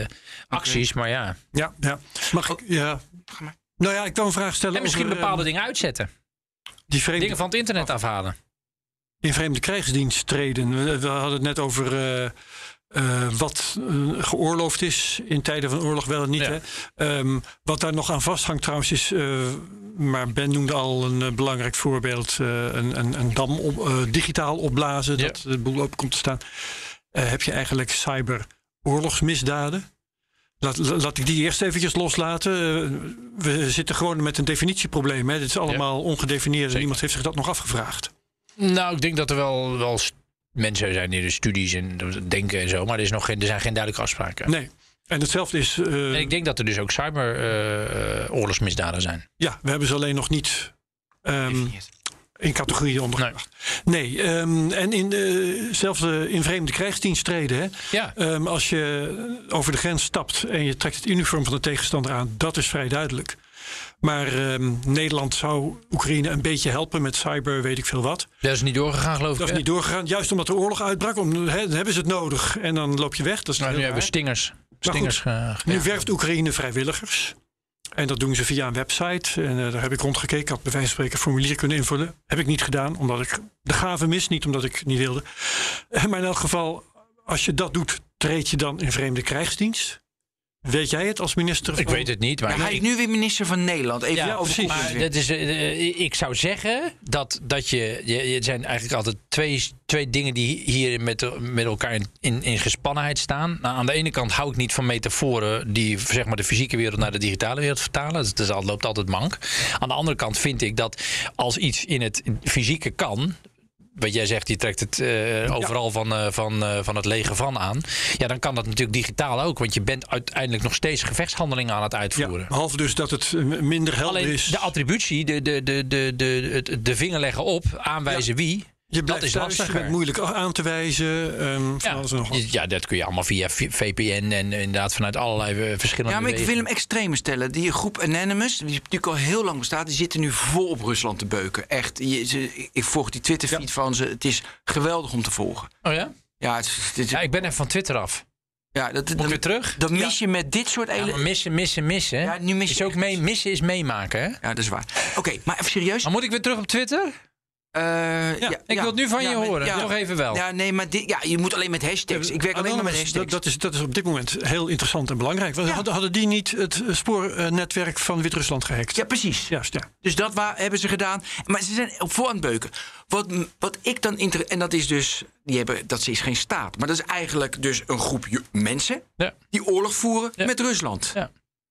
eh, acties, maar ja. Ja, ja. Mag ik? Ja. Ga maar. Nou ja, ik wil een vraag stellen En misschien over bepaalde eh, dingen uitzetten. die vreemde, Dingen van het internet afhalen. in vreemde krijgsdienst treden. We, we hadden het net over eh, eh, wat eh, geoorloofd is in tijden van oorlog wel en niet. Ja. Hè? Ehm, wat daar nog aan vasthangt trouwens is, eh, maar Ben noemde al een eh, belangrijk voorbeeld, eh, een, een, een dam op, eh, digitaal opblazen, Ja. dat de boel open komt te staan. Heb je eigenlijk cyberoorlogsmisdaden? Laat, la- laat ik die eerst eventjes loslaten. We zitten gewoon met een definitieprobleem. Hè? Dit is allemaal ongedefinieerd en Zeker. niemand heeft zich dat nog afgevraagd. Nou, ik denk dat er wel, wel mensen zijn die de studies en denken en zo. Maar er, is nog geen, er zijn geen duidelijke afspraken. Nee. En hetzelfde is. eh, En ik denk dat er dus ook cyber-oorlogsmisdaden zijn. Ja, we hebben ze alleen nog niet ehm, in categorieën ondergebracht. Nee, ehm, en in zelfs eh, in vreemde krijgsdiensttreden. Hè, Ja. ehm, als je over de grens stapt en je trekt het uniform van de tegenstander aan, dat is vrij duidelijk. Maar ehm, Nederland zou Oekraïne een beetje helpen met cyber, weet ik veel wat. Dat is niet doorgegaan, geloof ik. Dat is hè? niet doorgegaan, juist omdat de oorlog uitbrak. Om, hè, dan hebben ze het nodig en dan loop je weg. Dat is Nou, nu hebben we stingers. Maar stingers goed, ge- Nu werft Oekraïne vrijwilligers. En dat doen ze via een website. En eh, daar heb ik rondgekeken. Ik had bij wijze van spreken een formulier kunnen invullen. Heb ik niet gedaan, omdat ik de gave mis. Niet omdat ik niet wilde. Eh, Maar in elk geval, als je dat doet, treed je dan in vreemde krijgsdienst. Weet jij het als minister? Ik van- weet het niet, maar Ja, hij is nu weer minister van Nederland. Even Ja, over precies. Dat is, eh, ik zou zeggen dat, dat je, je. Het zijn eigenlijk altijd twee, twee dingen die hier met, met elkaar in, in, in gespannenheid staan. Nou, aan de ene kant hou ik niet van metaforen die zeg maar, de fysieke wereld naar de digitale wereld vertalen. Dat, is, al- loopt altijd mank. Aan de andere kant vind ik dat als iets in het fysieke kan. Wat jij zegt, je trekt het eh, overal van, eh, van, eh, van het leger van aan. Ja, dan kan dat natuurlijk digitaal ook. Want je bent uiteindelijk nog steeds gevechtshandelingen aan het Ja, uitvoeren. behalve dus dat het minder helder Alleen is. de attributie, de, de, de, de, de, de, de vinger leggen op, aanwijzen wie. Je blijft is thuis, lastiger. je bent moeilijk aan te wijzen. ehm, van Ja, alles en nog wat. ja, dat kun je allemaal via VPN en inderdaad vanuit allerlei eh, verschillende Ja, maar ik wil hem extremer stellen. Die groep Anonymous, die natuurlijk al heel lang bestaat, die zitten nu vol op Rusland te beuken. Echt, je, ze, ik volg die Twitter-feed van ze. Het is geweldig om te volgen. Oh ja? Ja, het, het Ja, ik ben even van Twitter af. ja dat, Moet ik dat, weer terug? dat mis je met dit soort Ja, ele- maar missen, missen, missen. Ja, nu mis je is ook mee, missen is meemaken, hè? Ja, dat is waar. Oké, maar even serieus. Maar moet ik weer terug op Twitter? Eh, ja, Ik wil het nu van je horen. Nog even wel. Ja, nee, maar dit, ja, je moet alleen met hashtags. Ik werk alleen maar met hashtags. dat, dat, is, dat is op dit moment heel interessant en belangrijk. Hadden, hadden die niet het spoornetwerk van Wit-Rusland gehackt? Ja, precies. Juist, ja. Dus dat wa- hebben ze gedaan. Maar ze zijn op voor aan het beuken. Wat, wat ik dan En dat is dus. Die hebben, dat is geen staat. Maar dat is eigenlijk dus een groep mensen. Die oorlog voeren met Rusland. Ja.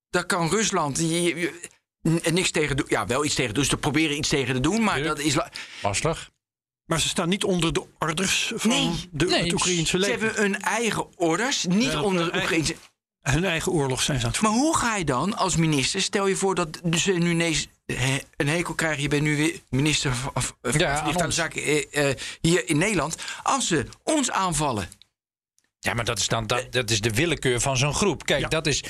Daar kan Rusland. Die, n- niks tegen doen. Ja, wel iets tegen doen. Dus te proberen iets tegen te doen. Maar dat is. la- Lastig. Maar ze staan niet onder de orders van Nee. de, Nee, het Oekraïnse Ze leger. hebben hun eigen orders. Niet Ja, onder de eigen- Oekraïnse. Hun eigen oorlog zijn ze aan het Maar hoe ga je dan als minister? Stel je voor dat ze nu ineens een hekel krijgen. Je bent nu weer minister van, van Ja, zaken eh, eh, hier in Nederland. Als ze ons aanvallen. Ja, maar dat is dan dat, dat is de willekeur van zo'n groep. Kijk, Ja. dat is.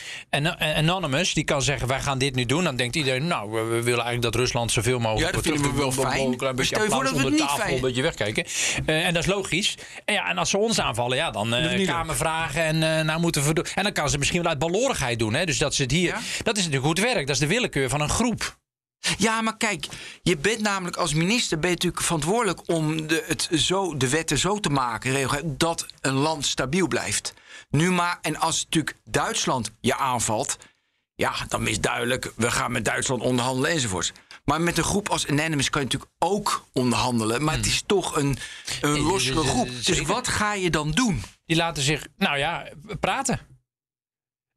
Anonymous, die kan zeggen: wij gaan dit nu doen. Dan denkt iedereen: nou, we, willen eigenlijk dat Rusland zoveel mogelijk. Ja, dat vinden we wel een fijn. klein beetje stel voor dat we onder niet tafel, fijn- Een beetje wegkijken. Eh, en dat is logisch. En, ja, en als ze ons aanvallen, ja, dan is eh niet kamer vragen. En, eh, nou moeten we. En dan kan ze misschien wel uit balorigheid doen. Hè? Dus dat ze het hier. Ja. Dat is natuurlijk hoe het werkt. Dat is de willekeur van een groep. Ja, maar kijk, je bent namelijk als minister ben je natuurlijk verantwoordelijk om de, het zo, de wetten zo te maken, dat een land stabiel blijft. Nu maar, en als natuurlijk Duitsland je aanvalt, ja, dan is duidelijk, we gaan met Duitsland onderhandelen enzovoorts. Maar met een groep als Anonymous kan je natuurlijk ook onderhandelen. Maar het is toch een, een z- groep. Dus wat ga je dan doen? Die laten zich, nou ja, praten.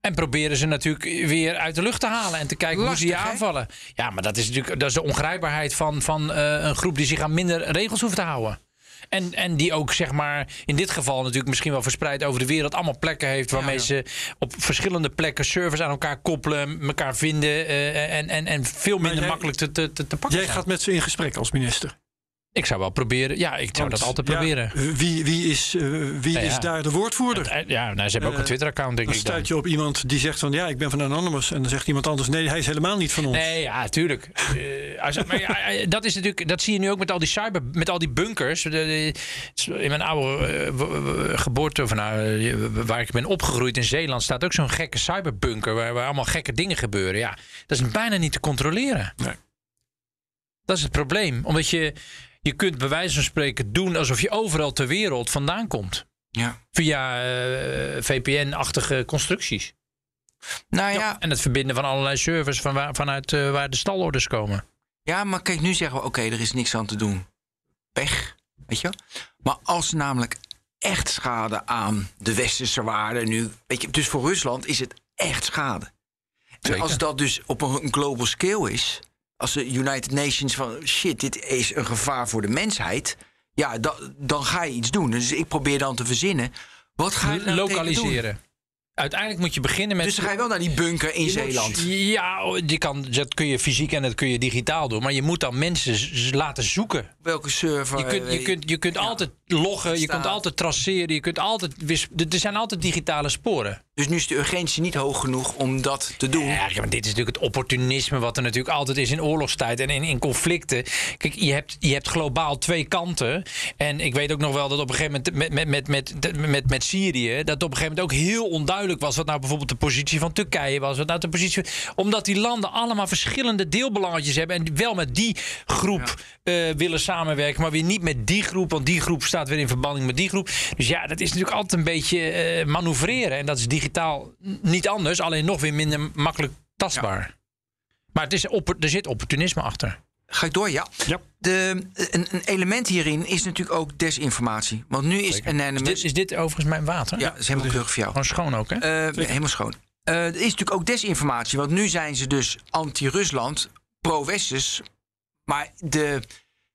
En proberen ze natuurlijk weer uit de lucht te halen en te kijken hoe ze je hè? aanvallen. Ja, maar dat is natuurlijk dat is de ongrijpbaarheid van, van eh, een groep die zich aan minder regels hoeft te houden. En, en die ook, zeg maar, in dit geval natuurlijk misschien wel verspreid over de wereld allemaal plekken heeft waarmee ja. ze op verschillende plekken servers aan elkaar koppelen, elkaar vinden eh, en, en, en veel minder jij- makkelijk te, te, te, pakken Jij gaat met ze in gesprek als minister. Ik zou wel proberen, ja, ik zou Want, dat altijd ja, proberen. wie wie, is, eh, wie Ja, is daar de woordvoerder? Eh, Ja, nou, ze hebben ook een Eh, Twitter-account, denk Dan ik dan. stuit je op iemand die zegt van ja, ik ben van Anonymous. En dan zegt iemand anders nee, hij is helemaal niet van ons. Nee, ja, tuurlijk. Maar ja, dat is natuurlijk, dat zie je nu ook met al die cyber, met al die bunkers. In mijn oude geboorte, of nou, waar ik ben opgegroeid in Zeeland, staat ook zo'n gekke cyberbunker waar, waar allemaal gekke dingen gebeuren. Ja, dat is bijna niet te controleren. Nee. Dat is het probleem, omdat je je kunt bij wijze van spreken doen alsof je overal ter wereld vandaan komt. Ja. Via eh, VPN-achtige constructies. Nou ja, En het verbinden van allerlei servers van waar, vanuit eh, waar de stalorders komen. Ja, maar kijk, nu zeggen we: oké, er is niks aan te doen. Pech, weet je? Maar als namelijk echt schade aan de westerse waarden nu. Weet je, dus voor Rusland is het echt schade. En Zeker. als dat dus op een global scale is. Als de United Nations van shit, dit is een gevaar voor de mensheid. Ja, da- dan ga je iets doen. Dus ik probeer dan te verzinnen. Wat ga je nou doen? Uiteindelijk moet je beginnen met. Dus dan ga je wel naar die bunker in Je moet- Zeeland. Ja, oh, die kan, dat kun je fysiek en dat kun je digitaal doen. Maar je moet dan mensen laten zoeken. Welke server? Je kunt, je kunt, je kunt altijd loggen, je kunt altijd traceren, je kunt altijd. Er zijn altijd digitale sporen. Dus nu is de urgentie niet hoog genoeg om dat te doen. Ja, maar dit is natuurlijk het opportunisme wat er natuurlijk altijd is in oorlogstijd en in, in conflicten. Kijk, je hebt, je hebt globaal twee kanten. En ik weet ook nog wel dat op een gegeven moment met, met, met, met, met, met Syrië... dat op een gegeven moment ook heel onduidelijk was... wat nou bijvoorbeeld de positie van Turkije was. Wat nou de positie, omdat die landen allemaal verschillende deelbelangetjes hebben... en wel met die groep eh, willen samenwerken... maar weer niet met die groep, want die groep staat weer in verbanding met die groep. Dus ja, dat is natuurlijk altijd een beetje eh, manoeuvreren. En dat is digitaal niet anders, alleen nog weer minder makkelijk tastbaar. Maar het is oppo- er zit opportunisme achter. Ga ik door? Ja. Ja. De, een, een element hierin is natuurlijk ook desinformatie. Want nu is Is Anonymous... dit, is dit overigens mijn water? ja, dat is helemaal keurig voor jou. Gewoon schoon ook, hè? Eh, helemaal schoon. Eh, er is natuurlijk ook desinformatie. Want nu zijn ze dus anti-Rusland, pro-Westers. Maar de,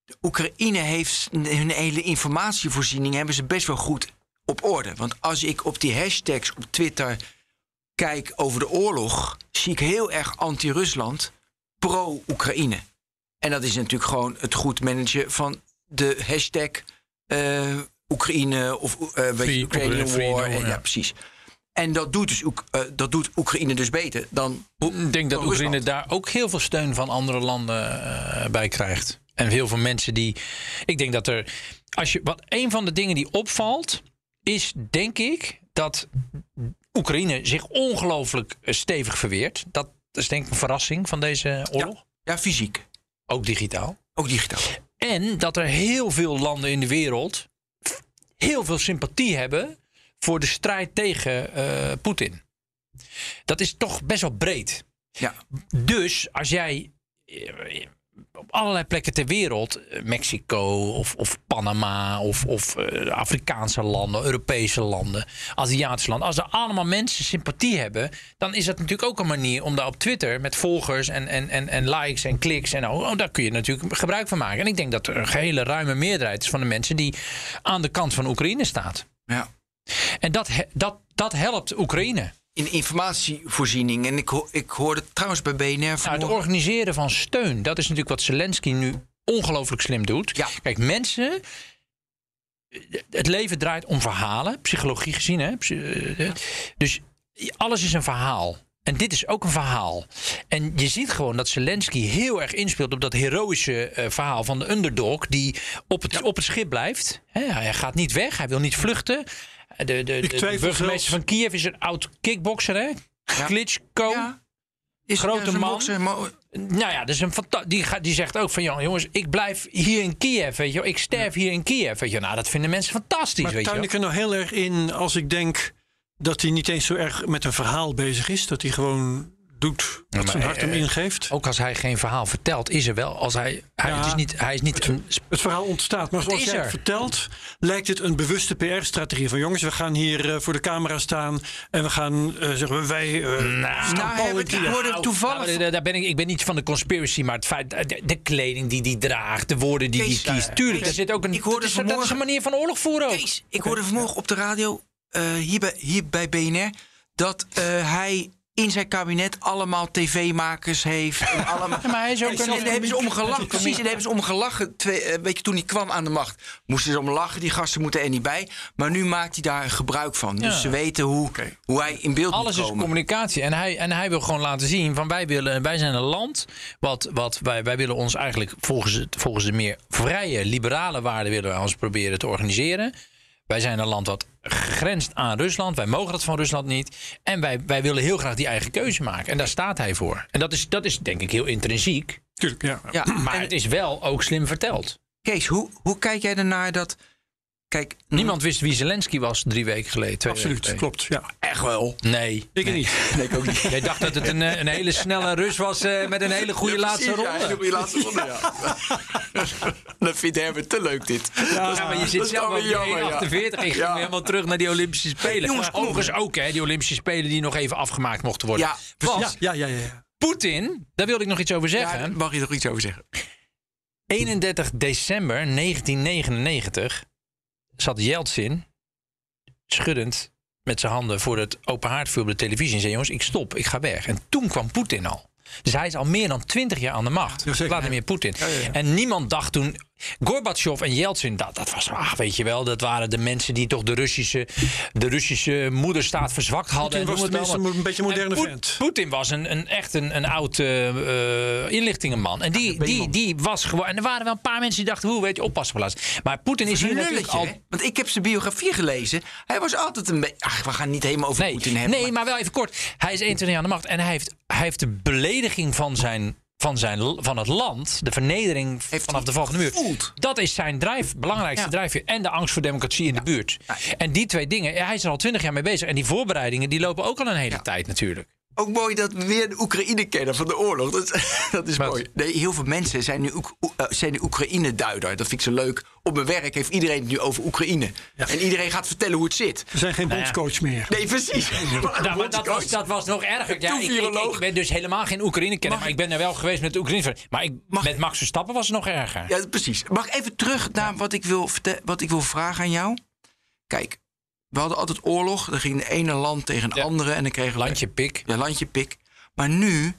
de Oekraïne heeft hun hele informatievoorziening... hebben ze best wel goed op orde. Want als ik op die hashtags op Twitter kijk over de oorlog... zie ik heel erg anti-Rusland, pro-Oekraïne. En dat is natuurlijk gewoon het goed managen van de hashtag eh, Oekraïne of weet je, Free- Ukrainian Free War. no, en, ja. ja. precies. En dat doet, dus, eh, dat doet Oekraïne dus beter dan. Ik denk dat Oekraïne Rusland. daar ook heel veel steun van andere landen bij krijgt. En heel veel mensen die. Ik denk dat er. Als je, wat een van de dingen die opvalt, is denk ik dat Oekraïne zich ongelooflijk stevig verweert. Dat is denk ik een verrassing van deze oorlog. Ja, fysiek. Ook digitaal. Ook digitaal. En dat er heel veel landen in de wereld heel veel sympathie hebben voor de strijd tegen eh, Poetin. Dat is toch best wel breed. Ja. Dus als jij eh, op allerlei plekken ter wereld, eh, Mexico of, of Panama of, of eh, Afrikaanse landen, Europese landen, Aziatische landen, als er allemaal mensen sympathie hebben, dan is dat natuurlijk ook een manier om daar op Twitter met volgers en, en, en, en likes en kliks en oh, oh, daar kun je natuurlijk gebruik van maken. En ik denk dat er een hele ruime meerderheid is van de mensen die aan de kant van Oekraïne staat. ja. En dat, dat, dat helpt Oekraïne. In informatievoorziening. En ik, ho ik hoorde trouwens bij BNR Nou, het organiseren van steun, dat is natuurlijk wat Zelensky nu ongelooflijk slim doet. Ja. Kijk, mensen het leven draait om verhalen, psychologie gezien. Hè? Psy- eh, Dus alles is een verhaal. En dit is ook een verhaal. En je ziet gewoon dat Zelensky heel erg inspeelt op dat heroïsche eh, verhaal van de underdog. die op het, op het schip blijft. Hè, hij gaat niet weg, hij wil niet vluchten. De, de, de, burgemeester zelfs- van Kiev is een oud kickbokser, hè? Klitschko. Ja. Is Grote man. maar- Nou ja, dus een die, gaat, die zegt ook van jongens, ik blijf hier in Kiev, weet je wel. Ik sterf hier in Kiev, weet je. Nou, dat vinden mensen fantastisch, Maar weet je tuin wel. ik er nou heel erg in als ik denk dat hij niet eens zo erg met een verhaal bezig is. Dat hij gewoon doet wat maar, zijn hart hem eh, ingeeft. Ook als hij geen verhaal vertelt, is er wel. Als hij, hij, Ja. het is niet, hij is niet een Het verhaal ontstaat. Maar zoals jij het er. vertelt, lijkt het een bewuste PR-strategie. Van jongens, we gaan hier eh, voor de camera staan. En we gaan eh, zeggen we, wij. eh, staan Nou, in ik hoorde toevallig... Nou, daar- ben ik, ik ben niet van de conspiracy, maar het feit, de, de kleding die hij draagt, de woorden die hij Kees, kiest. eh, Tuurlijk, Kees, daar zit ook een. ik hoorde dat, is, dat is vanmorgen- een manier van oorlog voeren. Kees, ik hoorde vanmorgen op de radio, eh, hier, bij, hier bij BNR, dat eh, hij in zijn kabinet allemaal tv-makers heeft. En allemaal, Ja, maar hij is ook en, een- en daar hebben ze om gelachen. Precies, en daar hebben ze om gelachen. Twee, eh, weet je, toen hij kwam aan de macht, moesten ze om lachen. Die gasten moeten er niet bij. Maar nu maakt hij daar gebruik van. Dus Ja. ze weten hoe, hoe hij in beeld Alles moet is communicatie. En hij, en hij wil gewoon laten zien van wij, willen, wij zijn een land. Wat, wat wij, wij willen ons eigenlijk volgens, het, volgens de meer vrije, liberale waarden willen wij ons proberen te organiseren. Wij zijn een land wat grenst aan Rusland. Wij mogen dat van Rusland niet. En wij, wij willen heel graag die eigen keuze maken. En daar staat hij voor. En dat is, dat is denk ik heel intrinsiek. Tuurlijk, ja. Ja, Maar en het is wel ook slim verteld. Kees, hoe, hoe kijk jij ernaar dat... Kijk, Niemand wist wie Zelensky was drie weken geleden. Absoluut, weken klopt. Ja. echt wel. Nee. Ik niet. Nee, ik ook niet. Jij dacht dat het een, eh, een hele snelle Rus was eh, met een hele goede laatste ronde. die laatste ronde, ja. dat vindt Herbert te leuk, dit. Ja, maar je zit zelf op die 1,48. Ik ging Ja. helemaal terug naar die Olympische Spelen. jongens. Overigens ook, hè, die Olympische Spelen die nog even afgemaakt mochten worden. Ja, Want Ja, ja, ja, ja, ja. Poetin, daar wilde ik nog iets over Ja, zeggen. mag je er iets over zeggen? 31 december 1999 zat Yeltsin schuddend met zijn handen voor het open haardvuur op de televisie en zei: Jongens, ik stop, ik ga weg. En toen kwam Poetin al. Dus hij is al meer dan 20 jaar aan de macht. Ja. Vladimir Poetin. ja, ja. En niemand dacht toen. Gorbachev en Yeltsin, dat, dat was, ah, weet je wel, dat waren de mensen die toch de Russische, de Russische moederstaat verzwakt hadden. Poetin en was het een beetje een moderne En Poet- vent. Poetin was een, een, echt een, een oud eh, eh, inlichtingenman. En die, die, die was gewoon. En er waren wel een paar mensen die dachten: hoe weet je, oppassen plaats. Maar Poetin is hier natuurlijk al. hè? Want ik heb zijn biografie gelezen. Hij was altijd een beetje... Ach, we gaan niet helemaal over Nee, Poetin hebben. nee, maar wel even kort. Hij is 21 jaar aan de macht en hij heeft, hij heeft de belediging van, zijn, van, zijn, van het land, de vernedering Heeft vanaf de volgende muur. gevoeld. Dat is zijn drijf, belangrijkste Ja. drijfveer. En de angst voor democratie in de buurt. En die twee dingen, hij is er al 20 jaar mee bezig. En die voorbereidingen die lopen ook al een hele tijd natuurlijk. Ook mooi dat we weer de Oekraïne kennen van de oorlog. Dat, is- dat is mooi. Nee, heel veel mensen zijn nu, Oek- Oe- eh, zijn nu Oekraïne-duider. Dat vind ik zo leuk. Op mijn werk heeft iedereen het nu over Oekraïne. En iedereen gaat vertellen hoe het zit. Er zijn geen bondscoach meer. Nee, precies. Nou, maar dat, was, dat was nog erger. Ja, ik, ik, ben dus helemaal geen Oekraïne-kenner. Maar ik ben er wel geweest met de Oekraïne. Maar ik, Mag- met Max Verstappen was het nog erger. Ja, precies. Mag ik even terug naar wat ik, wil wat ik wil vragen aan jou? Kijk, we hadden altijd oorlog. Dan ging de ene land tegen een Ja. andere. En dan kregen we Landje pik. Ja, landje pik. Maar nu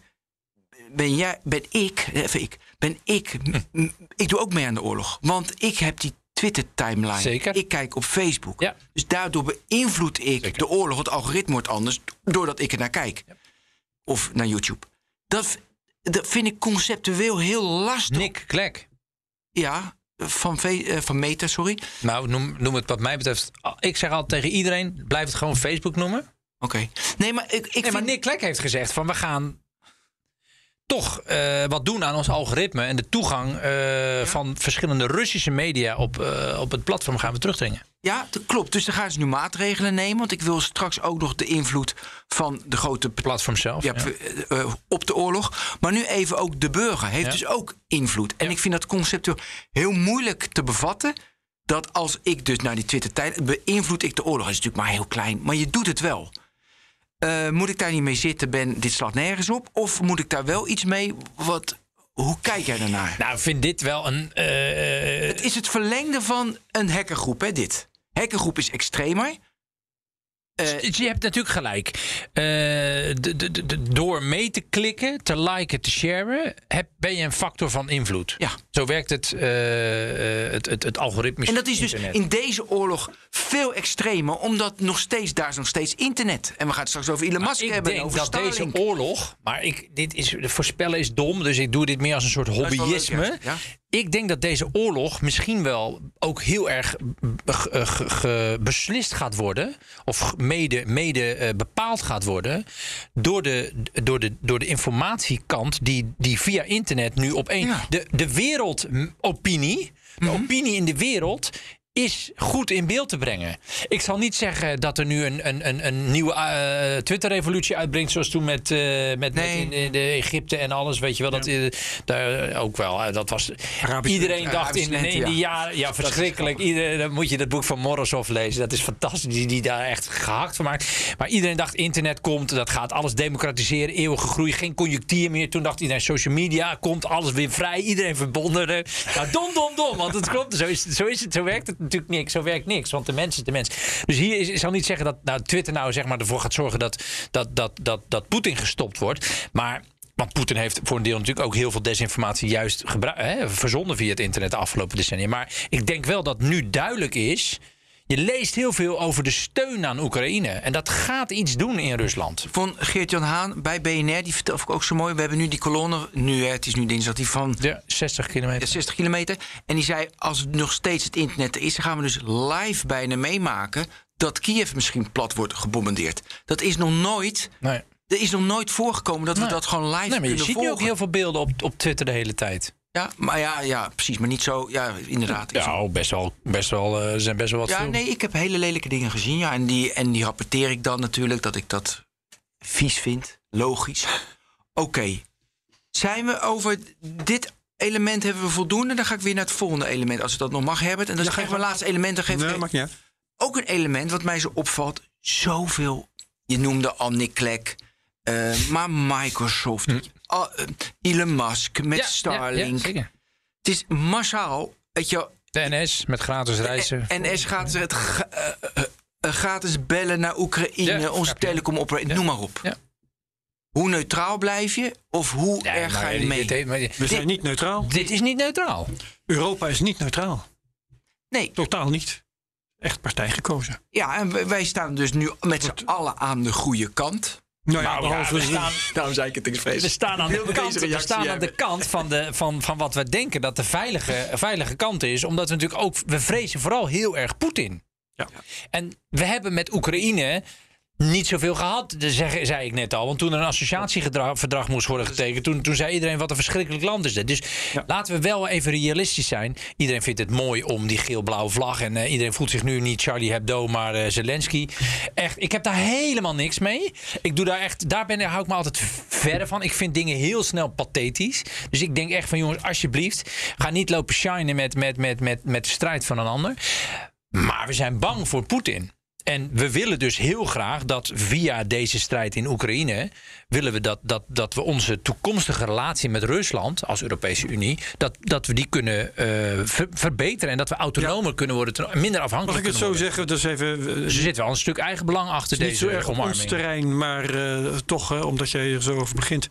ben, jij, ben ik, even ik, ben ik, m- m- ik doe ook mee aan de oorlog. Want ik heb die Twitter-timeline. Zeker. Ik kijk op Facebook. Ja. Dus daardoor beïnvloed ik Zeker. de oorlog. Het algoritme wordt anders doordat ik er naar kijk. Of naar YouTube. Dat, dat vind ik conceptueel heel lastig. Nick Klek. Ja, van, Ve- eh, van Meta, sorry. Nou, noem, noem het wat mij betreft. Ik zeg altijd tegen iedereen: blijf het gewoon Facebook noemen. Oké. Nee, maar ik, ik Nee, maar Nick Klek heeft gezegd: van we gaan toch eh, wat doen aan ons algoritme en de toegang eh, van verschillende Russische media op, eh, op het platform gaan we terugdringen. Ja, dat klopt. Dus dan gaan ze nu maatregelen nemen. Want ik wil straks ook nog de invloed van de grote Platform zelf. ja, ja. op de oorlog. Maar nu even ook de burger heeft dus ook invloed. En ik vind dat conceptueel heel moeilijk te bevatten. Dat als ik dus naar die Twitter-tijd beïnvloed ik de oorlog. Dat is natuurlijk maar heel klein, maar je doet het wel. Eh, moet ik daar niet mee zitten? Ben dit slaat nergens op? Of moet ik daar wel iets mee? Wat, hoe kijk jij daarnaar? Nou, ik vind dit wel een. eh, Het is het verlengde van een hackergroep, hè, dit. Hackergroep is extremer. Eh, je hebt natuurlijk gelijk. Eh, door mee te klikken, te liken, te sharen, heb, ben je een factor van invloed. Ja. Zo werkt het, eh, het, het, het algoritmisch En dat is dus in deze oorlog veel extremer, omdat nog steeds, daar is nog steeds internet. En we gaan het straks over Elon Musk ik hebben. denk over dat Starlink. deze oorlog, maar ik, dit is, voorspellen is dom, dus ik doe dit meer als een soort leuk, hobbyisme. ja. Ik denk dat deze oorlog misschien wel ook heel erg ge- beslist gaat worden, of mede, mede eh, bepaald gaat worden, door de, door de, door de informatiekant die, die via internet nu op één. Ja. De, de wereldopinie, de Mhm. opinie in de wereld is goed in beeld te brengen. Ik zal niet zeggen dat er nu een, een, een, een nieuwe eh, Twitter-revolutie uitbrengt... zoals toen met, eh, met, met Nee. in, in de Egypte en alles. Weet je wel, dat, eh, daar ook wel. dat was, Arabisch iedereen dacht in, Arabisch lente, in die ja. jaren... Ja, verschrikkelijk. Iedereen, dan moet je dat boek van Morozov lezen. Dat is fantastisch, die, die daar echt gehakt van maakt. Maar iedereen dacht, internet komt, dat gaat alles democratiseren. Eeuwige groei, geen conjunctuur meer. Toen dacht iedereen, social media komt, alles weer vrij. Iedereen verbonden. Nou, dom, dom, dom. Want het klopt, zo, is, zo, is het, zo werkt het natuurlijk niks. Zo werkt niks, want de mens is de mens. Dus hier is, ik zal niet zeggen dat nou, Twitter nou zeg maar, ervoor gaat zorgen dat, dat, dat, dat, dat Poetin gestopt wordt. Maar want Poetin heeft voor een deel natuurlijk ook heel veel desinformatie juist hè, verzonden via het internet de afgelopen decennia. Maar ik denk wel dat nu duidelijk is. Je leest heel veel over de steun aan Oekraïne. En dat gaat iets doen in Rusland. Van Geert-Jan Haan bij BNR, die vertelde ook zo mooi. We hebben nu die kolonne, nu, het is nu dinsdag, die van Ja, 60 kilometer. 60 kilometer. En die zei, als het nog steeds het internet er is... dan gaan we dus live bijna meemaken... dat Kiev misschien plat wordt gebombardeerd. Dat is nog nooit... Nee. Er is nog nooit voorgekomen dat we dat gewoon live Nee, maar je kunnen ziet nu volgen. ook heel veel beelden op, op Twitter de hele tijd. Ja, maar ja, ja, precies. Maar niet zo... Ja, inderdaad. Ik Ja, oh, best wel, best wel, eh, zijn best wel wat Ja, veel- nee, ik heb hele lelijke dingen gezien. Ja, en, die, en die rapporteer ik dan natuurlijk dat ik dat vies vind. Logisch. Oké. Zijn we over dit element hebben we voldoende? Dan ga ik weer naar het volgende element, als ik dat nog mag hebben. En dat is ga geef mijn laatste element. Dan geef Nee, ik niet ook een element wat mij zo opvalt. Zoveel. Je noemde al Nick Clegg. eh, maar Microsoft. Al- eh, Elon Musk met Ja, Starlink. ja, het is massaal. Weet je, De NS met gratis reizen. NS gaat het eh, eh, gratis bellen naar Oekraïne, Ja, onze snap je. telecom operator, Ja. noem maar op. Ja. Hoe neutraal blijf je? Of hoe Nee, erg ga je mee? dit- maar dit- We zijn niet neutraal. Dit is niet neutraal. Europa is niet neutraal. nee, Totaal niet. Echt partij gekozen. ja, en wij- wij staan dus nu met z'n allen aan de goede kant. Nou ja, Nou we staan, Daarom zei ik het expres. we staan aan de kant, we staan aan de kant van, de, van, van wat we denken dat de veilige, veilige kant is. Omdat we natuurlijk ook, we vrezen vooral heel erg Poetin. Ja. En we hebben met Oekraïne niet zoveel gehad, zeg, zei ik net al. Want toen er een associatieverdrag moest worden getekend... Toen, toen zei iedereen wat een verschrikkelijk land is dit. Dus Ja. laten we wel even realistisch zijn. Iedereen vindt het mooi om die geel-blauwe vlag... en eh, iedereen voelt zich nu niet Charlie Hebdo, maar eh, Zelensky. Echt, ik heb daar helemaal niks mee. Ik doe daar echt, daar ben, hou ik me altijd verre van. Ik vind dingen heel snel pathetisch. Dus ik denk echt van jongens, alsjeblieft... ga niet lopen shinen met, met, met, met, met de strijd van een ander... Maar we zijn bang voor Poetin. En we willen dus heel graag dat via deze strijd in Oekraïne... willen we dat, dat, dat we onze toekomstige relatie met Rusland als Europese Unie... dat, dat we die kunnen eh, ver- verbeteren. En dat we autonomer kunnen worden, ten- minder Mag afhankelijk Nou, ik het zo zeggen? Dus even. eh, Dus er zit wel een stuk eigen belang achter niet zo deze erg ons terrein, maar eh, toch, omdat jij er zo over begint.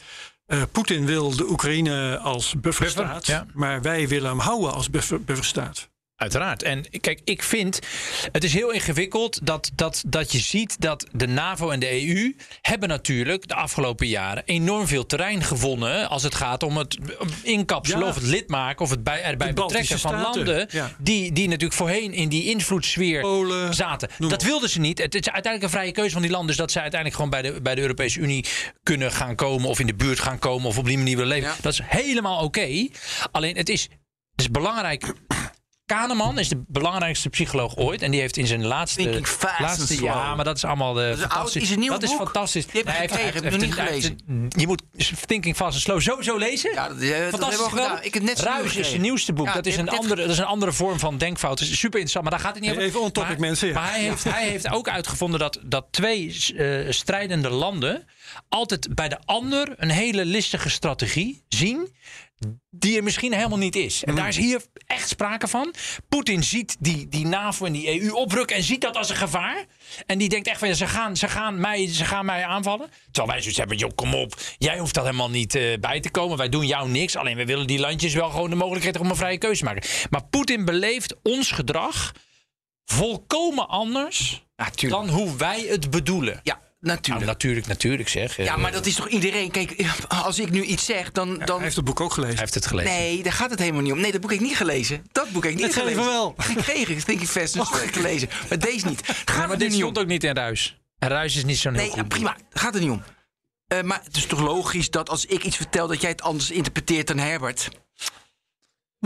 Poetin wil de Oekraïne als bufferstaat, Buffer, ja. maar wij willen hem houden als buffer, bufferstaat. Uiteraard. En kijk, ik vind het is heel ingewikkeld dat, dat, dat je ziet dat de NAVO en de EU hebben natuurlijk de afgelopen jaren enorm veel terrein gewonnen als het gaat om het inkapselen Ja. of het lidmaken of het bij, erbij betrekken van Staten, landen ja. die, die natuurlijk voorheen in die invloedssfeer Polen, zaten. Dat wilden ze niet. Het is uiteindelijk een vrije keuze van die landen. Dus dat zij uiteindelijk gewoon bij de, bij de Europese Unie kunnen gaan komen. Of in de buurt gaan komen. Of op die manier willen leven. Ja. Dat is helemaal oké. Alleen het is, het is belangrijk. Kahneman is de belangrijkste psycholoog ooit. En die heeft in zijn laatste... Thinking fast and laatste slow. ja, maar dat is allemaal de is oud, fantastisch. is een nieuw dat is boek. fantastisch. Die heb ik Hij heeft- gekregen, hij heb ik nog niet heeft- Je moet Thinking Fast and Slow sowieso lezen. Ja, dat, eh, dat Fantastisch wel. Ik heb net Ruis is zijn nieuwste boek. Ja, dat, is een andere, dat is een andere vorm van denkfout. Het is super interessant, maar daar gaat het niet over. Even on topic, Maar- mensen, ja. Maar hij heeft, hij heeft ook uitgevonden dat, dat twee eh, strijdende landen altijd bij de ander een hele listige strategie zien. Die er misschien helemaal niet is. En daar is hier echt sprake van. Poetin ziet die, die NAVO en die EU oprukken en ziet dat als een gevaar. En die denkt echt van, ja, ze, gaan, ze, gaan mij, ze gaan mij aanvallen. Terwijl wij zoiets hebben, joh, kom op. Jij hoeft dat helemaal niet eh, bij te komen. Wij doen jou niks. Alleen we willen die landjes wel gewoon de mogelijkheid om een vrije keuze te maken. Maar Poetin beleeft ons gedrag volkomen anders dan hoe wij het bedoelen. Ja, Nou, natuurlijk. natuurlijk, natuurlijk zeg. Ja, maar dat is toch iedereen. Kijk, als ik nu iets zeg, dan. dan Hij heeft het boek ook gelezen. Hij heeft het gelezen. Nee, daar gaat het helemaal niet om. Nee, dat boek heb ik niet gelezen. Dat boek heb ik niet Het geven gelezen. wel. Ik kreeg het, Thinking Fast, dus heb ik gelezen. Maar deze niet. Gaat Ja, maar dit niet om. stond ook niet in Ruis. En Ruis is niet zo'n heel Nee, goed ja, boek. prima. Gaat er niet om. Eh, maar het is toch logisch dat als ik iets vertel, dat jij het anders interpreteert dan Herbert?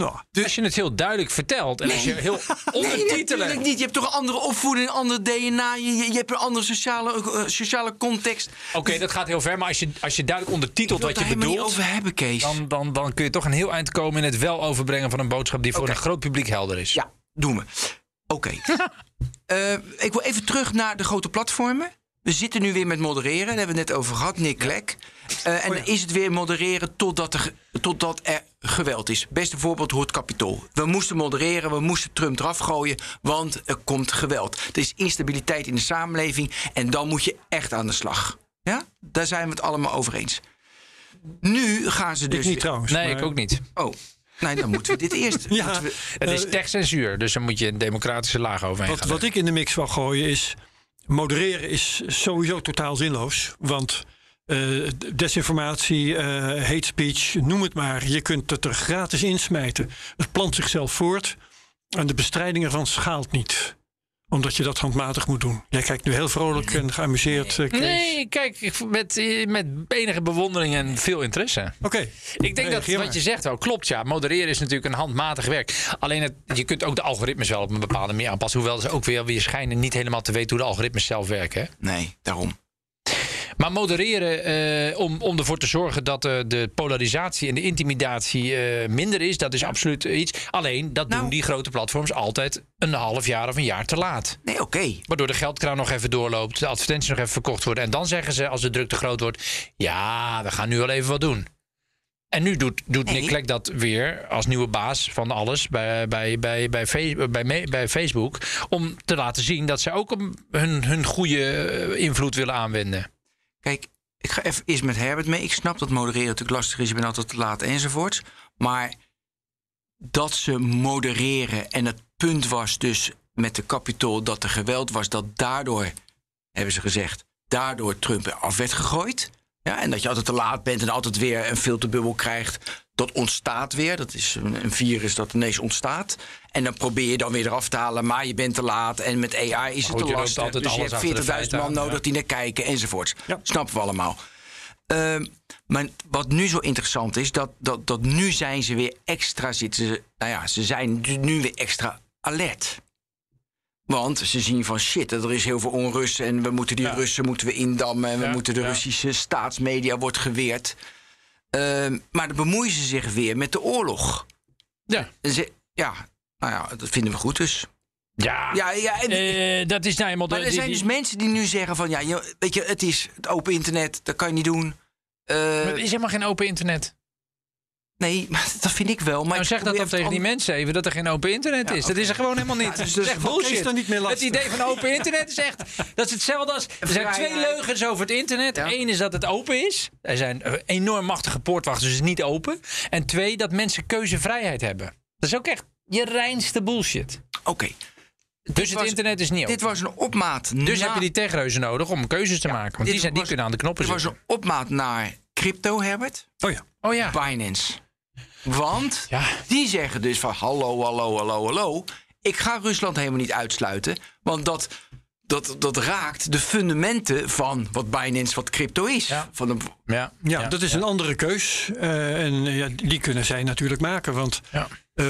Nou, Als je het heel duidelijk vertelt en als je heel Nee, ondertitelen... natuurlijk niet. Je hebt toch een andere opvoeding, een ander DNA. Je, je, hebt een andere sociale, eh, sociale context. Oké, dat gaat heel ver, maar als je, als je duidelijk ondertitelt wat je bedoelt... over hebben, Kees. Dan, dan, dan kun je toch een heel eind komen in het wel overbrengen van een boodschap die voor een groot publiek helder is. Ja, doen we. Oké. Eh, ik wil even terug naar de grote platformen. We zitten nu weer met modereren. Daar hebben we het net over gehad. Nick Clegg. Eh, en dan is het weer modereren totdat er, totdat er geweld is. Beste voorbeeld hoort Capitool. We moesten modereren, we moesten Trump eraf gooien, want er komt geweld. Er is instabiliteit in de samenleving en dan moet je echt aan de slag. Ja, daar zijn we het allemaal over eens. Nu gaan ze dus. ik niet trouwens. Nee, maar- ik ook niet. Oh, nee, dan moeten we dit eerst. Ja, we- Het is eh, techcensuur, dus dan moet je een democratische laag overheen Wat, gaan. wat ik in de mix wil gooien is. Modereren is sowieso totaal zinloos. Want eh, desinformatie, eh, hate speech, noem het maar. Je kunt het er gratis insmijten. Het plant zichzelf voort. En de bestrijding ervan schaalt niet. Omdat je dat handmatig moet doen. Jij kijkt nu heel vrolijk en geamuseerd. Kees. Nee, kijk, ik- met, eh, met enige bewondering en veel interesse. Oké. Ik denk dat wat maar. je zegt wel klopt. Ja, modereren is natuurlijk een handmatig werk. Alleen het, je kunt ook de algoritmes wel op een bepaalde manier aanpassen. Hoewel ze ook weer, weer schijnen niet helemaal te weten hoe de algoritmes zelf werken. Hè? Nee, daarom. Maar modereren eh, om, om ervoor te zorgen dat eh, de polarisatie en de intimidatie eh, minder is, dat is absoluut iets. Alleen dat Nou. doen die grote platforms altijd een half jaar of een jaar te laat. Nee, oké. Waardoor de geldkraan nog even doorloopt, de advertenties nog even verkocht worden. En dan zeggen ze, als de druk te groot wordt, ja, we gaan nu wel even wat doen. En nu doet, doet Nee. Nick Clegg dat weer als nieuwe baas van alles bij, bij, bij, bij, bij, bij Facebook. Om te laten zien dat ze ook hun, hun goede invloed willen aanwenden. Kijk, ik ga even eerst met Herbert mee. Ik snap dat modereren natuurlijk lastig is. Je bent altijd te laat enzovoorts. Maar dat ze modereren en het punt was dus met de kapitool dat er geweld was, dat daardoor, hebben ze gezegd, daardoor Trump af werd gegooid. Ja, en dat je altijd te laat bent en altijd weer een filterbubbel krijgt. Dat ontstaat weer. Dat is een, virus dat ineens ontstaat. En dan probeer je dan weer eraf te halen. Maar je bent te laat. En met AI is het goed, te lastig. Dus je hebt 40.000 feiten man nodig ja. die naar kijken enzovoorts. Ja. Snappen we allemaal. Ehm, maar wat nu zo interessant is, dat, dat, dat nu zijn ze weer extra zitten. Nou ja, ze zijn nu weer extra alert. Want ze zien van shit, er is heel veel onrust en we moeten die Ja. Russen moeten we indammen en we Ja, moeten de ja. Russische staatsmedia wordt geweerd. Ehm, maar dan bemoeien ze zich weer met de oorlog. Ja, ze, ja, nou ja, dat vinden we goed dus. ja. Ja, ja, en- Eh, dat is nou eenmaal... de- maar er zijn die- dus mensen die nu zeggen van ja, weet je, het is het open internet, dat kan je niet doen. Eh, Maar het is helemaal geen open internet. Nee, dat vind ik wel. Maar Nou, zeg dat dan tegen die mensen even dat er geen open internet is. Dat is er gewoon helemaal niet. Ja, dus dat is dus bullshit. Dan niet meer het idee van open internet is echt. Dat is hetzelfde als. Er zijn twee leugens over het internet. Ja. Eén is dat het open is. Er zijn eh, enorm machtige poortwachters, dus het is niet open. En twee, dat mensen keuzevrijheid hebben. Dat is ook echt je reinste bullshit. Oké, Dus het was- internet is niet open. dit was een opmaat. Dus na- heb je die techreuzen nodig om keuzes te maken. Want die, zijn, die was- kunnen aan de knoppen Dit was zitten. een opmaat naar crypto, Herbert. Oh ja. Oh ja. Binance. Want Ja. die zeggen dus van hallo, hallo, hallo, hallo. Ik ga Rusland helemaal niet uitsluiten. Want dat, dat, dat raakt de fundamenten van wat Binance, wat crypto is. Ja. Van de, Ja, Ja, dat is een andere keus. Eh, en ja, die kunnen zij natuurlijk maken. Want Ja. eh,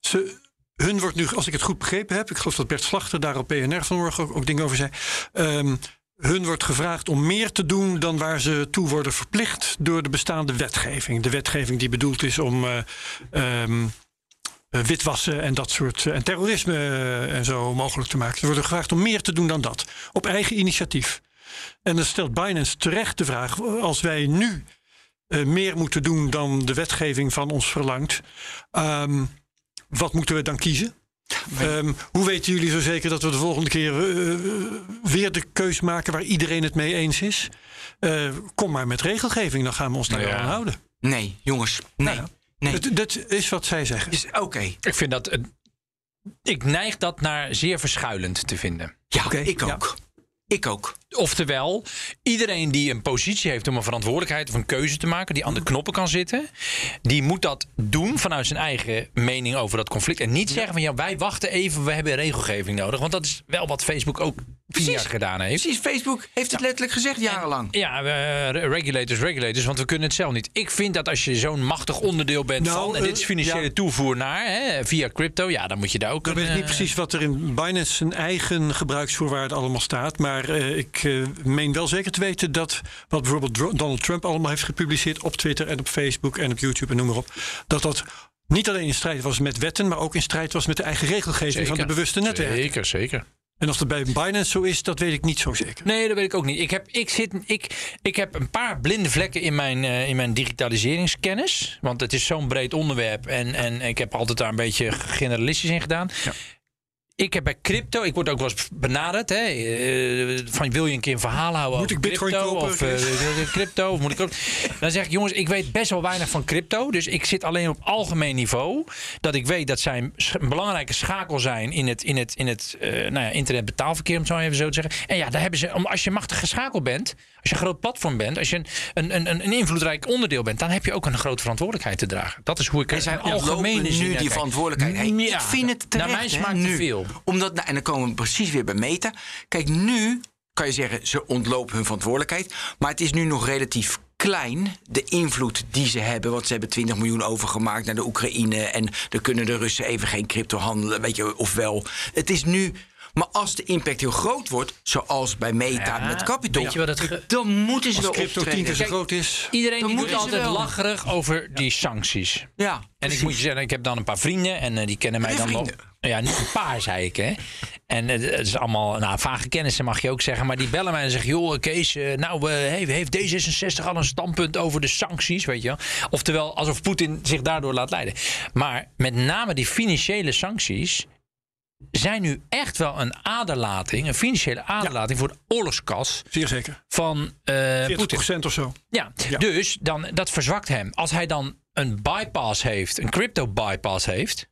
ze, hun wordt nu, als ik het goed begrepen heb, ik geloof dat Bert Slachter daar op PNR vanmorgen ook, ook dingen over zei. ehm, hun wordt gevraagd om meer te doen dan waar ze toe worden verplicht door de bestaande wetgeving. De wetgeving die bedoeld is om eh, ehm, eh, witwassen en dat soort. eh, en terrorisme en zo mogelijk te maken. Ze worden gevraagd om meer te doen dan dat. Op eigen initiatief. En dan stelt Binance terecht de vraag: als wij nu meer moeten doen dan de wetgeving van ons verlangt. Ehm, wat moeten we dan kiezen? Ehm, hoe weten jullie zo zeker dat we de volgende keer eh, weer de keus maken waar iedereen het mee eens is? Eh, kom maar met regelgeving, dan gaan we ons daar Nou wel ja. aan houden. Nee, jongens. Nee. Nou nee. Dat, dat is wat zij zeggen. Oké. Ik vind dat. ik neig dat naar zeer verschuilend te vinden. Ja, ik ja. ook. Ik ook. Oftewel, iedereen die een positie heeft om een verantwoordelijkheid of een keuze te maken, die aan de knoppen kan zitten, die moet dat doen vanuit zijn eigen mening over dat conflict. En niet zeggen van ja, wij wachten even, we hebben regelgeving nodig. Want dat is wel wat Facebook ook vier jaar gedaan heeft. Precies, Facebook heeft het letterlijk gezegd jarenlang. Ja, regulators, regulators, want we kunnen het zelf niet. Ik vind dat als je zo'n machtig onderdeel bent Nou, van, en dit is eh, financiële ja. toevoer naar, hè, via crypto, ja, dan moet je daar ook Ik weet niet eh, precies wat er in Binance zijn eigen gebruiksvoorwaarde allemaal staat. Maar eh, ik eh, meen wel zeker te weten dat wat bijvoorbeeld Donald Trump allemaal heeft gepubliceerd op Twitter en op Facebook en op YouTube en noem maar op. Dat dat niet alleen in strijd was met wetten, maar ook in strijd was met de eigen regelgeving van de bewuste netwerken. Zeker, zeker. En of dat bij Binance zo is, dat weet ik niet zo zeker. Nee, dat weet ik ook niet. Ik heb, ik zit, ik, ik heb een paar blinde vlekken in mijn, eh, in mijn digitaliseringskennis. Want het is zo'n breed onderwerp. En, en ik heb altijd daar een beetje generalistisch in gedaan. Ik heb bij crypto, ik word ook wel eens benaderd. Hè, eh, van wil je een keer een verhaal houden Moet over ik bitcoin crypto? kopen, Of eh, crypto? Of moet ik ook? Dan zeg ik, jongens, ik weet best wel weinig van crypto. Dus ik zit alleen op algemeen niveau. Dat ik weet dat zij een belangrijke schakel zijn in het, in het, in het eh, nou ja, internetbetaalverkeer, om het zo even zo te zeggen. En ja, daar hebben ze, om, als je machtig geschakeld bent, als je een groot platform bent, als je een, een, een, een invloedrijk onderdeel bent, dan heb je ook een grote verantwoordelijkheid te dragen. Dat is hoe ik Er zijn algemene zin nu die kijk. verantwoordelijkheid. Hey, Ja, ik vind het terecht. Naar mijn smaak nu. te veel. Omdat, nou, en dan komen we precies weer bij Meta. Kijk, nu kan je zeggen, ze ontlopen hun verantwoordelijkheid. Maar het is nu nog relatief klein, de invloed die ze hebben. Want ze hebben 20 miljoen overgemaakt naar de Oekraïne. En dan kunnen de Russen even geen crypto handelen, weet je, of wel. Het is nu... Maar als de impact heel groot wordt, zoals bij Meta Ja, met Capitol... weet je wat het ge- dan moeten ze Als wel crypto optreden. zo Kijk, groot is. Iedereen Dan die doet altijd wel. lacherig over die sancties. Ja, En ik moet je zeggen, ik heb dan een paar vrienden en eh, die kennen mij dan wel. vrienden? Ja, niet een paar, zei ik, hè. En eh, het is allemaal, nou, vage kennissen mag je ook zeggen. Maar die bellen mij en zeggen, joh, Kees, eh, nou, eh, heeft- heeft D66 al een standpunt over de sancties, weet je wel. Oftewel, alsof Poetin zich daardoor laat leiden. Maar met name die financiële sancties zijn nu echt wel een aderlating, een financiële aderlating voor de oorlogskas Zeer zeker. van eh Poetin. 40% of zo. Ja, Ja. dus dan, dat verzwakt hem. Als hij dan een bypass heeft, een crypto bypass heeft.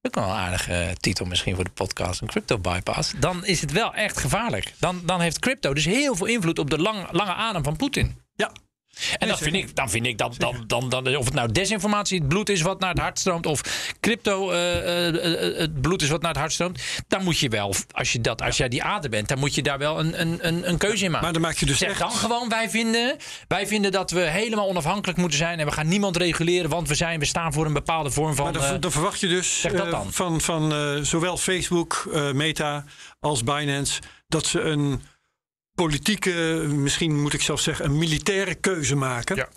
Dat kan wel een aardige titel misschien voor de podcast, een crypto bypass. Dan is het wel echt gevaarlijk. Dan, dan heeft crypto dus heel veel invloed op de lang, lange adem van Poetin. Ja. En dat vind ik, dan vind ik dat, dan, dan, dan, of het nou desinformatie, het bloed is wat naar het hart stroomt, of crypto, eh, eh, eh, het bloed is wat naar het hart stroomt, dan moet je wel, als, je dat, als jij die ader bent, dan moet je daar wel een, een, een, keuze in maken. Maar dan maak je dus Zeg echt... dan gewoon, wij vinden, wij vinden dat we helemaal onafhankelijk moeten zijn. En we gaan niemand reguleren, want we, zijn, we staan voor een bepaalde vorm van... Maar dan, dan verwacht je dus dan. van, van zowel Facebook, Meta als Binance dat ze een politieke, misschien moet ik zelfs zeggen, een militaire keuze maken. Ja.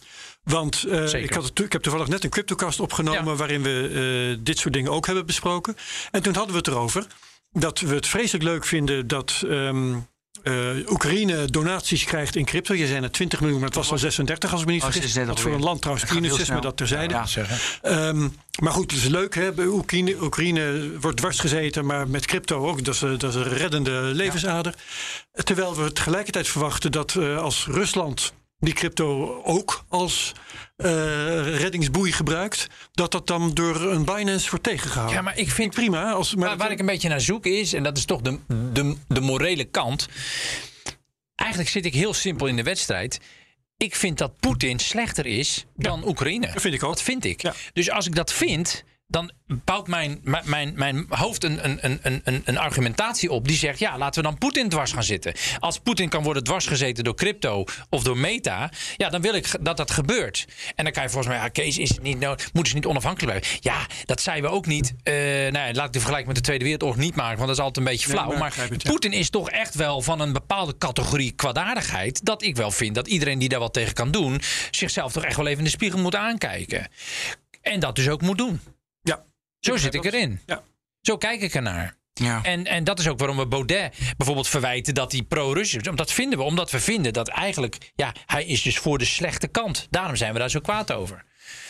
Want eh, ik, had het, ik heb toevallig net een CryptoCast opgenomen Ja. waarin we eh, dit soort dingen ook hebben besproken. En toen hadden we het erover dat we het vreselijk leuk vinden dat ehm, eh, Oekraïne donaties krijgt in crypto. Je zei het 20 miljoen, maar het was al 36 als ik me niet Oh, vergis. 36 Dat voor een land trouwens heel crisis, maar dat terzijde. Ja. Ehm, maar goed, het is leuk. Hè? Oekraïne, Oekraïne wordt dwars gezeten, maar met crypto ook. Dat is, een- dat is een reddende levensader. Terwijl we tegelijkertijd verwachten dat eh, als Rusland die crypto ook als eh, reddingsboei gebruikt, dat dat dan door een Binance wordt tegengehouden. Ja, maar ik vind Prima. Als, maar waar, waar ik een beetje naar zoek is, en dat is toch de, de, de morele kant. Eigenlijk zit ik heel simpel in de wedstrijd. Ik vind dat Poetin slechter is dan Oekraïne. Dat vind ik ook. Dat vind ik. Ja. Dus als ik dat vind, dan bouwt mijn, mijn- mijn, hoofd een, een, een, een, een argumentatie op die zegt: ja, laten we dan Poetin dwars gaan zitten. Als Poetin kan worden dwarsgezeten door crypto of door meta, ja, dan wil ik dat dat gebeurt. En dan kan je volgens mij, ja, Kees, is het niet nodig, moeten ze niet onafhankelijk blijven? Ja, dat zeiden we ook niet. Eh nou ja, laat ik de vergelijking met de Tweede Wereldoorlog niet maken, want dat is altijd een beetje Nee, flauw. maar ik maar begrijp het, ja. Poetin is toch echt wel van een bepaalde categorie kwaadaardigheid. Dat ik wel vind dat iedereen die daar wat tegen kan doen, zichzelf toch echt wel even in de spiegel moet aankijken. En dat dus ook moet doen. Zo zit ik erin. Ja. Zo kijk ik ernaar. Ja. En, en dat is ook waarom we Baudet bijvoorbeeld verwijten dat hij pro-Russisch is. Dat vinden we, omdat we vinden dat eigenlijk, ja, hij is dus voor de slechte kant. Daarom zijn we daar zo kwaad over.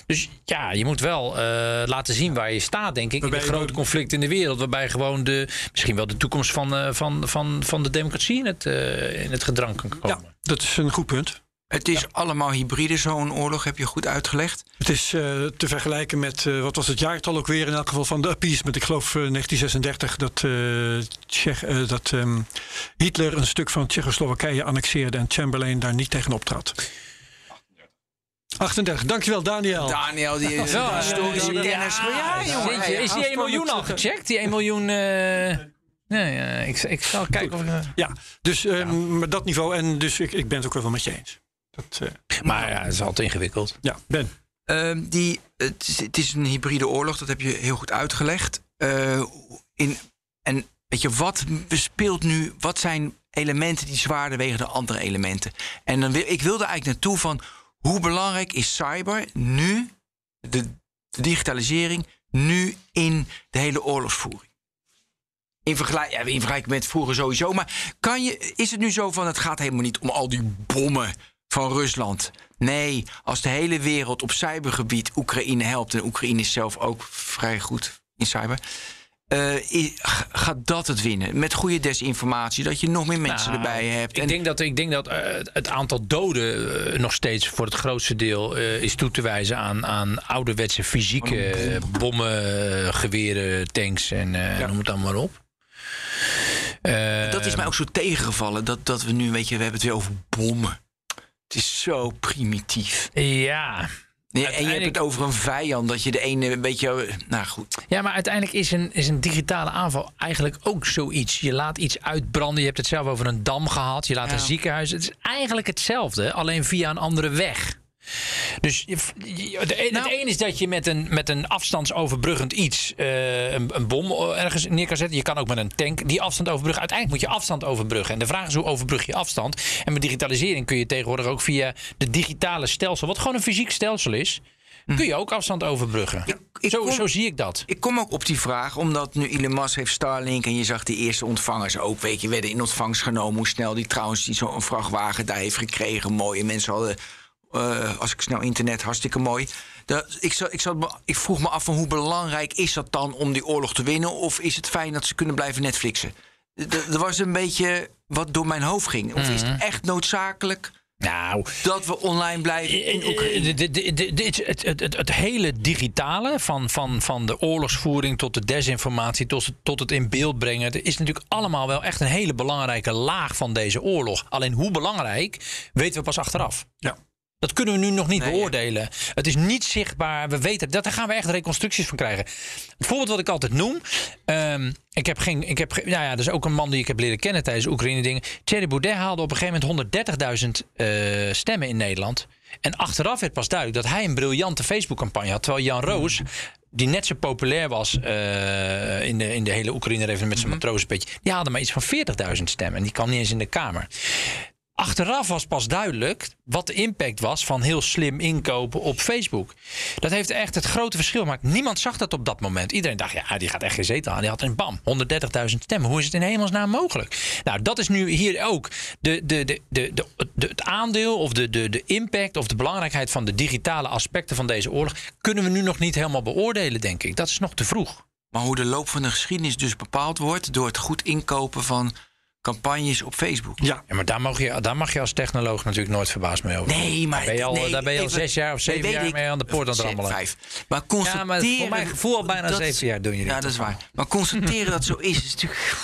Dus ja, je moet wel eh, laten zien waar je staat, denk ik. Waarbij in grote wel- conflicten in de wereld. Waarbij gewoon de, misschien wel de toekomst van, eh, van, van, van de democratie in het, eh, in het gedrang kan komen. Ja, dat is een goed punt. Het is allemaal hybride, zo'n oorlog, heb je goed uitgelegd. Het is eh, te vergelijken met, eh, wat was het jaartal ook weer in elk geval van de appeasement. Ik geloof eh, 1936 dat, eh, Tsjech, eh, dat ehm, Hitler een stuk van Tsjechoslowakije annexeerde en Chamberlain daar niet tegen optrad. 38, dankjewel Daniel. Daniel, die is Ja, historische ja, kennis. Ja, ja, jongen. Is die 1 miljoen al gecheckt? Die 1 miljoen. eh nee, ik, ik zal kijken of ik. Ja, dus ehm, met dat niveau en dus ik, ik ben het ook wel met je eens. Dat, eh, Maar ja, het is altijd ingewikkeld. ja, Ben. Ehm, die, het, is, het is een hybride oorlog, dat heb je heel goed uitgelegd. Eh, in, en weet je, wat speelt nu, wat zijn elementen die zwaarder wegen dan andere elementen? En dan wil, ik wilde eigenlijk naartoe van, hoe belangrijk is cyber nu, de, de digitalisering, nu in de hele oorlogsvoering? In, vergelijk, ja, in vergelijking met vroeger sowieso. Maar kan je, is het nu zo van, het gaat helemaal niet om al die bommen van Rusland. Nee, als de hele wereld op cybergebied Oekraïne helpt... en Oekraïne is zelf ook vrij goed in cyber... eh, gaat dat het winnen? Met goede desinformatie, dat je nog meer mensen Nou, erbij hebt. Ik En- denk dat, ik denk dat eh, het aantal doden eh, nog steeds voor het grootste deel is toe te wijzen aan, aan ouderwetse fysieke bommen, geweren, tanks en eh, noem het dan maar op. Dat is mij ook zo tegengevallen. Dat, dat we nu, weet je, we hebben het weer over bommen. Het is zo primitief. Ja. Nee, en je hebt het over een vijand, dat je de ene een beetje... Nou goed. ja, maar uiteindelijk is een, is een digitale aanval eigenlijk ook zoiets. Je laat iets uitbranden. Je hebt het zelf over een dam gehad. Je laat Ja. een ziekenhuis. Het is eigenlijk hetzelfde, alleen via een andere weg. Dus je, je- de, Nou- het een is dat je met een, met een afstandsoverbruggend iets eh, een, een bom ergens neer kan zetten. Je kan ook met een tank die afstand overbruggen. Uiteindelijk moet je afstand overbruggen. En de vraag is hoe overbrug je afstand? En met digitalisering kun je tegenwoordig ook via de digitale stelsel, wat gewoon een fysiek stelsel is, kun je ook afstand overbruggen. Ik- ik zo, kom- zo zie ik dat. Ik kom ook op die vraag, omdat nu Elon Musk heeft Starlink... en je zag die eerste ontvangers ook, weet je, werden in ontvangst genomen. Hoe snel die trouwens die zo'n vrachtwagen daar heeft gekregen. Mooi. En mensen hadden, eh, als ik snel internet, hartstikke mooi. Dat, ik, zat, ik, zat ik vroeg me af van hoe belangrijk is dat dan om die oorlog te winnen? Of is het fijn dat ze kunnen blijven Netflixen? Er was een beetje wat door mijn hoofd ging. Of is het echt noodzakelijk Nou, dat we online blijven in Oekraïne? De- de- het, het, het, het hele digitale, van, van, van de oorlogsvoering tot de desinformatie, tot, het- tot het in beeld brengen, is natuurlijk allemaal wel echt een hele belangrijke laag van deze oorlog. Alleen hoe belangrijk, weten we pas achteraf. Ja. Dat kunnen we nu nog niet Nee, beoordelen. Het is niet zichtbaar. We weten dat. Daar gaan we echt reconstructies van krijgen. Het voorbeeld wat ik altijd noem. ehm, ik heb geen. Ik heb, nou ja, dat is ook een man die ik heb leren kennen tijdens de Oekraïne-dingen. Thierry Baudet haalde op een gegeven moment 130.000 eh, stemmen in Nederland. En achteraf werd pas duidelijk dat hij een briljante Facebook-campagne had. Terwijl Jan Roos. Die net zo populair was eh, in, de, in de hele Oekraïne-reven met zijn matrozenpetje. Die haalde maar iets van 40.000 stemmen. En die kwam niet eens in de Kamer. Achteraf was pas duidelijk wat de impact was van heel slim inkopen op Facebook. Dat heeft echt het grote verschil gemaakt. Niemand zag dat op dat moment. Iedereen dacht, ja, die gaat echt geen zetel aan. Die had een bam, 130.000 stemmen. Hoe is het in hemelsnaam mogelijk? Nou, dat is nu hier ook de, de, de, de, de, de- het aandeel of de, de, de impact of de belangrijkheid van de digitale aspecten van deze oorlog. Kunnen we nu nog niet helemaal beoordelen, denk ik. Dat is nog te vroeg. Maar hoe de loop van de geschiedenis dus bepaald wordt door het goed inkopen van campagnes op Facebook. Ja, Ja, maar daar mag je, daar mag je als technoloog natuurlijk nooit verbaasd mee over. Nee, maar Daar ben je al, nee, daar ben je al even- zes jaar of zeven jaar ik. mee aan de poort aan het rammelen. Vijf. Maar constateren... Ja, maar voor mijn gevoel al bijna dat- zeven jaar doen jullie Ja, dat dat is waar. Maar constateren dat zo is, is natuurlijk...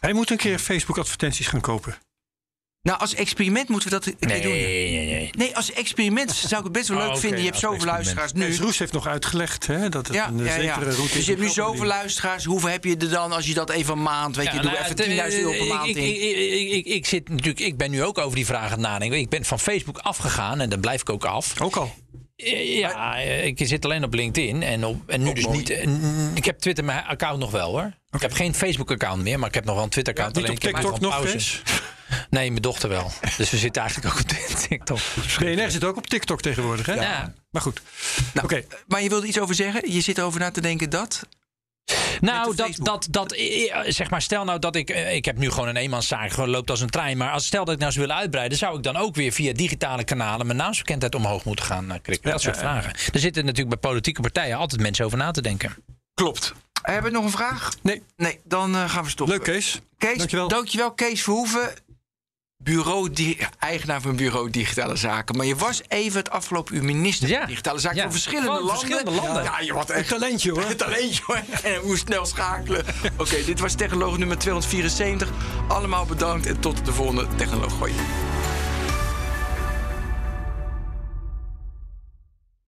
hij moet een keer Facebook-advertenties gaan kopen. Nou, als experiment moeten we dat een Nee, doen. nee, nee. Nee, als experiment zou ik het best wel Oh, leuk vinden. Je hebt zoveel experiment. luisteraars Dus nu. Roes heeft nog uitgelegd hè, dat het Ja, een ja, ja. zekere route Dus is. je hebt nu zoveel luisteraars. Hoeveel heb je er dan als je dat even een maand... Weet je, Ja, doe nou, even het, 10.000 euro per maand ik, in. Ik, ik, ik, ik zit natuurlijk, ik ben nu ook over die vraag aan het nadenken. Ik ben van Facebook afgegaan en daar blijf ik ook af. Ook al. Ja, ik zit alleen op LinkedIn en, op, en nu dus mooi. niet. Ik heb Twitter mijn account nog wel hoor. Ik heb geen Facebook account meer, maar ik heb nog wel een Twitter account. Niet alleen op ik heb TikTok nog pauze. eens. Nee, mijn dochter wel. Dus we zitten eigenlijk ook op TikTok. BNR zit ook op TikTok tegenwoordig, hè? Ja. Maar goed. Nou, Oké. Maar je wilde iets over zeggen? Je zit erover na te denken dat... Nou, dat, dat, dat, eh, zeg maar, stel nou dat ik, eh, ik heb nu gewoon een eenmanszaak, gewoon loopt als een trein. Maar als stel dat ik nou zou willen uitbreiden, zou ik dan ook weer via digitale kanalen mijn naamsbekendheid omhoog moeten gaan eh, krikken. Dat soort vragen. Er zitten natuurlijk bij politieke partijen altijd mensen over na te denken. Klopt. Hebben we nog een vraag? Nee, Nee, dan eh, gaan we stoppen. leuk Kees. Kees, Dankjewel. dankjewel Kees Verhoeven. Bureau, di- eigenaar van Bureau Digitale Zaken. Maar je was even het afgelopen uur minister Ja. van Digitale Zaken Ja. van verschillende Van landen. verschillende landen. Ja, je wat Een talentje hoor. een talentje hoor. En hoe snel schakelen. Oké, dit was Technoloog nummer 274. Allemaal bedankt en tot de volgende Technoloog.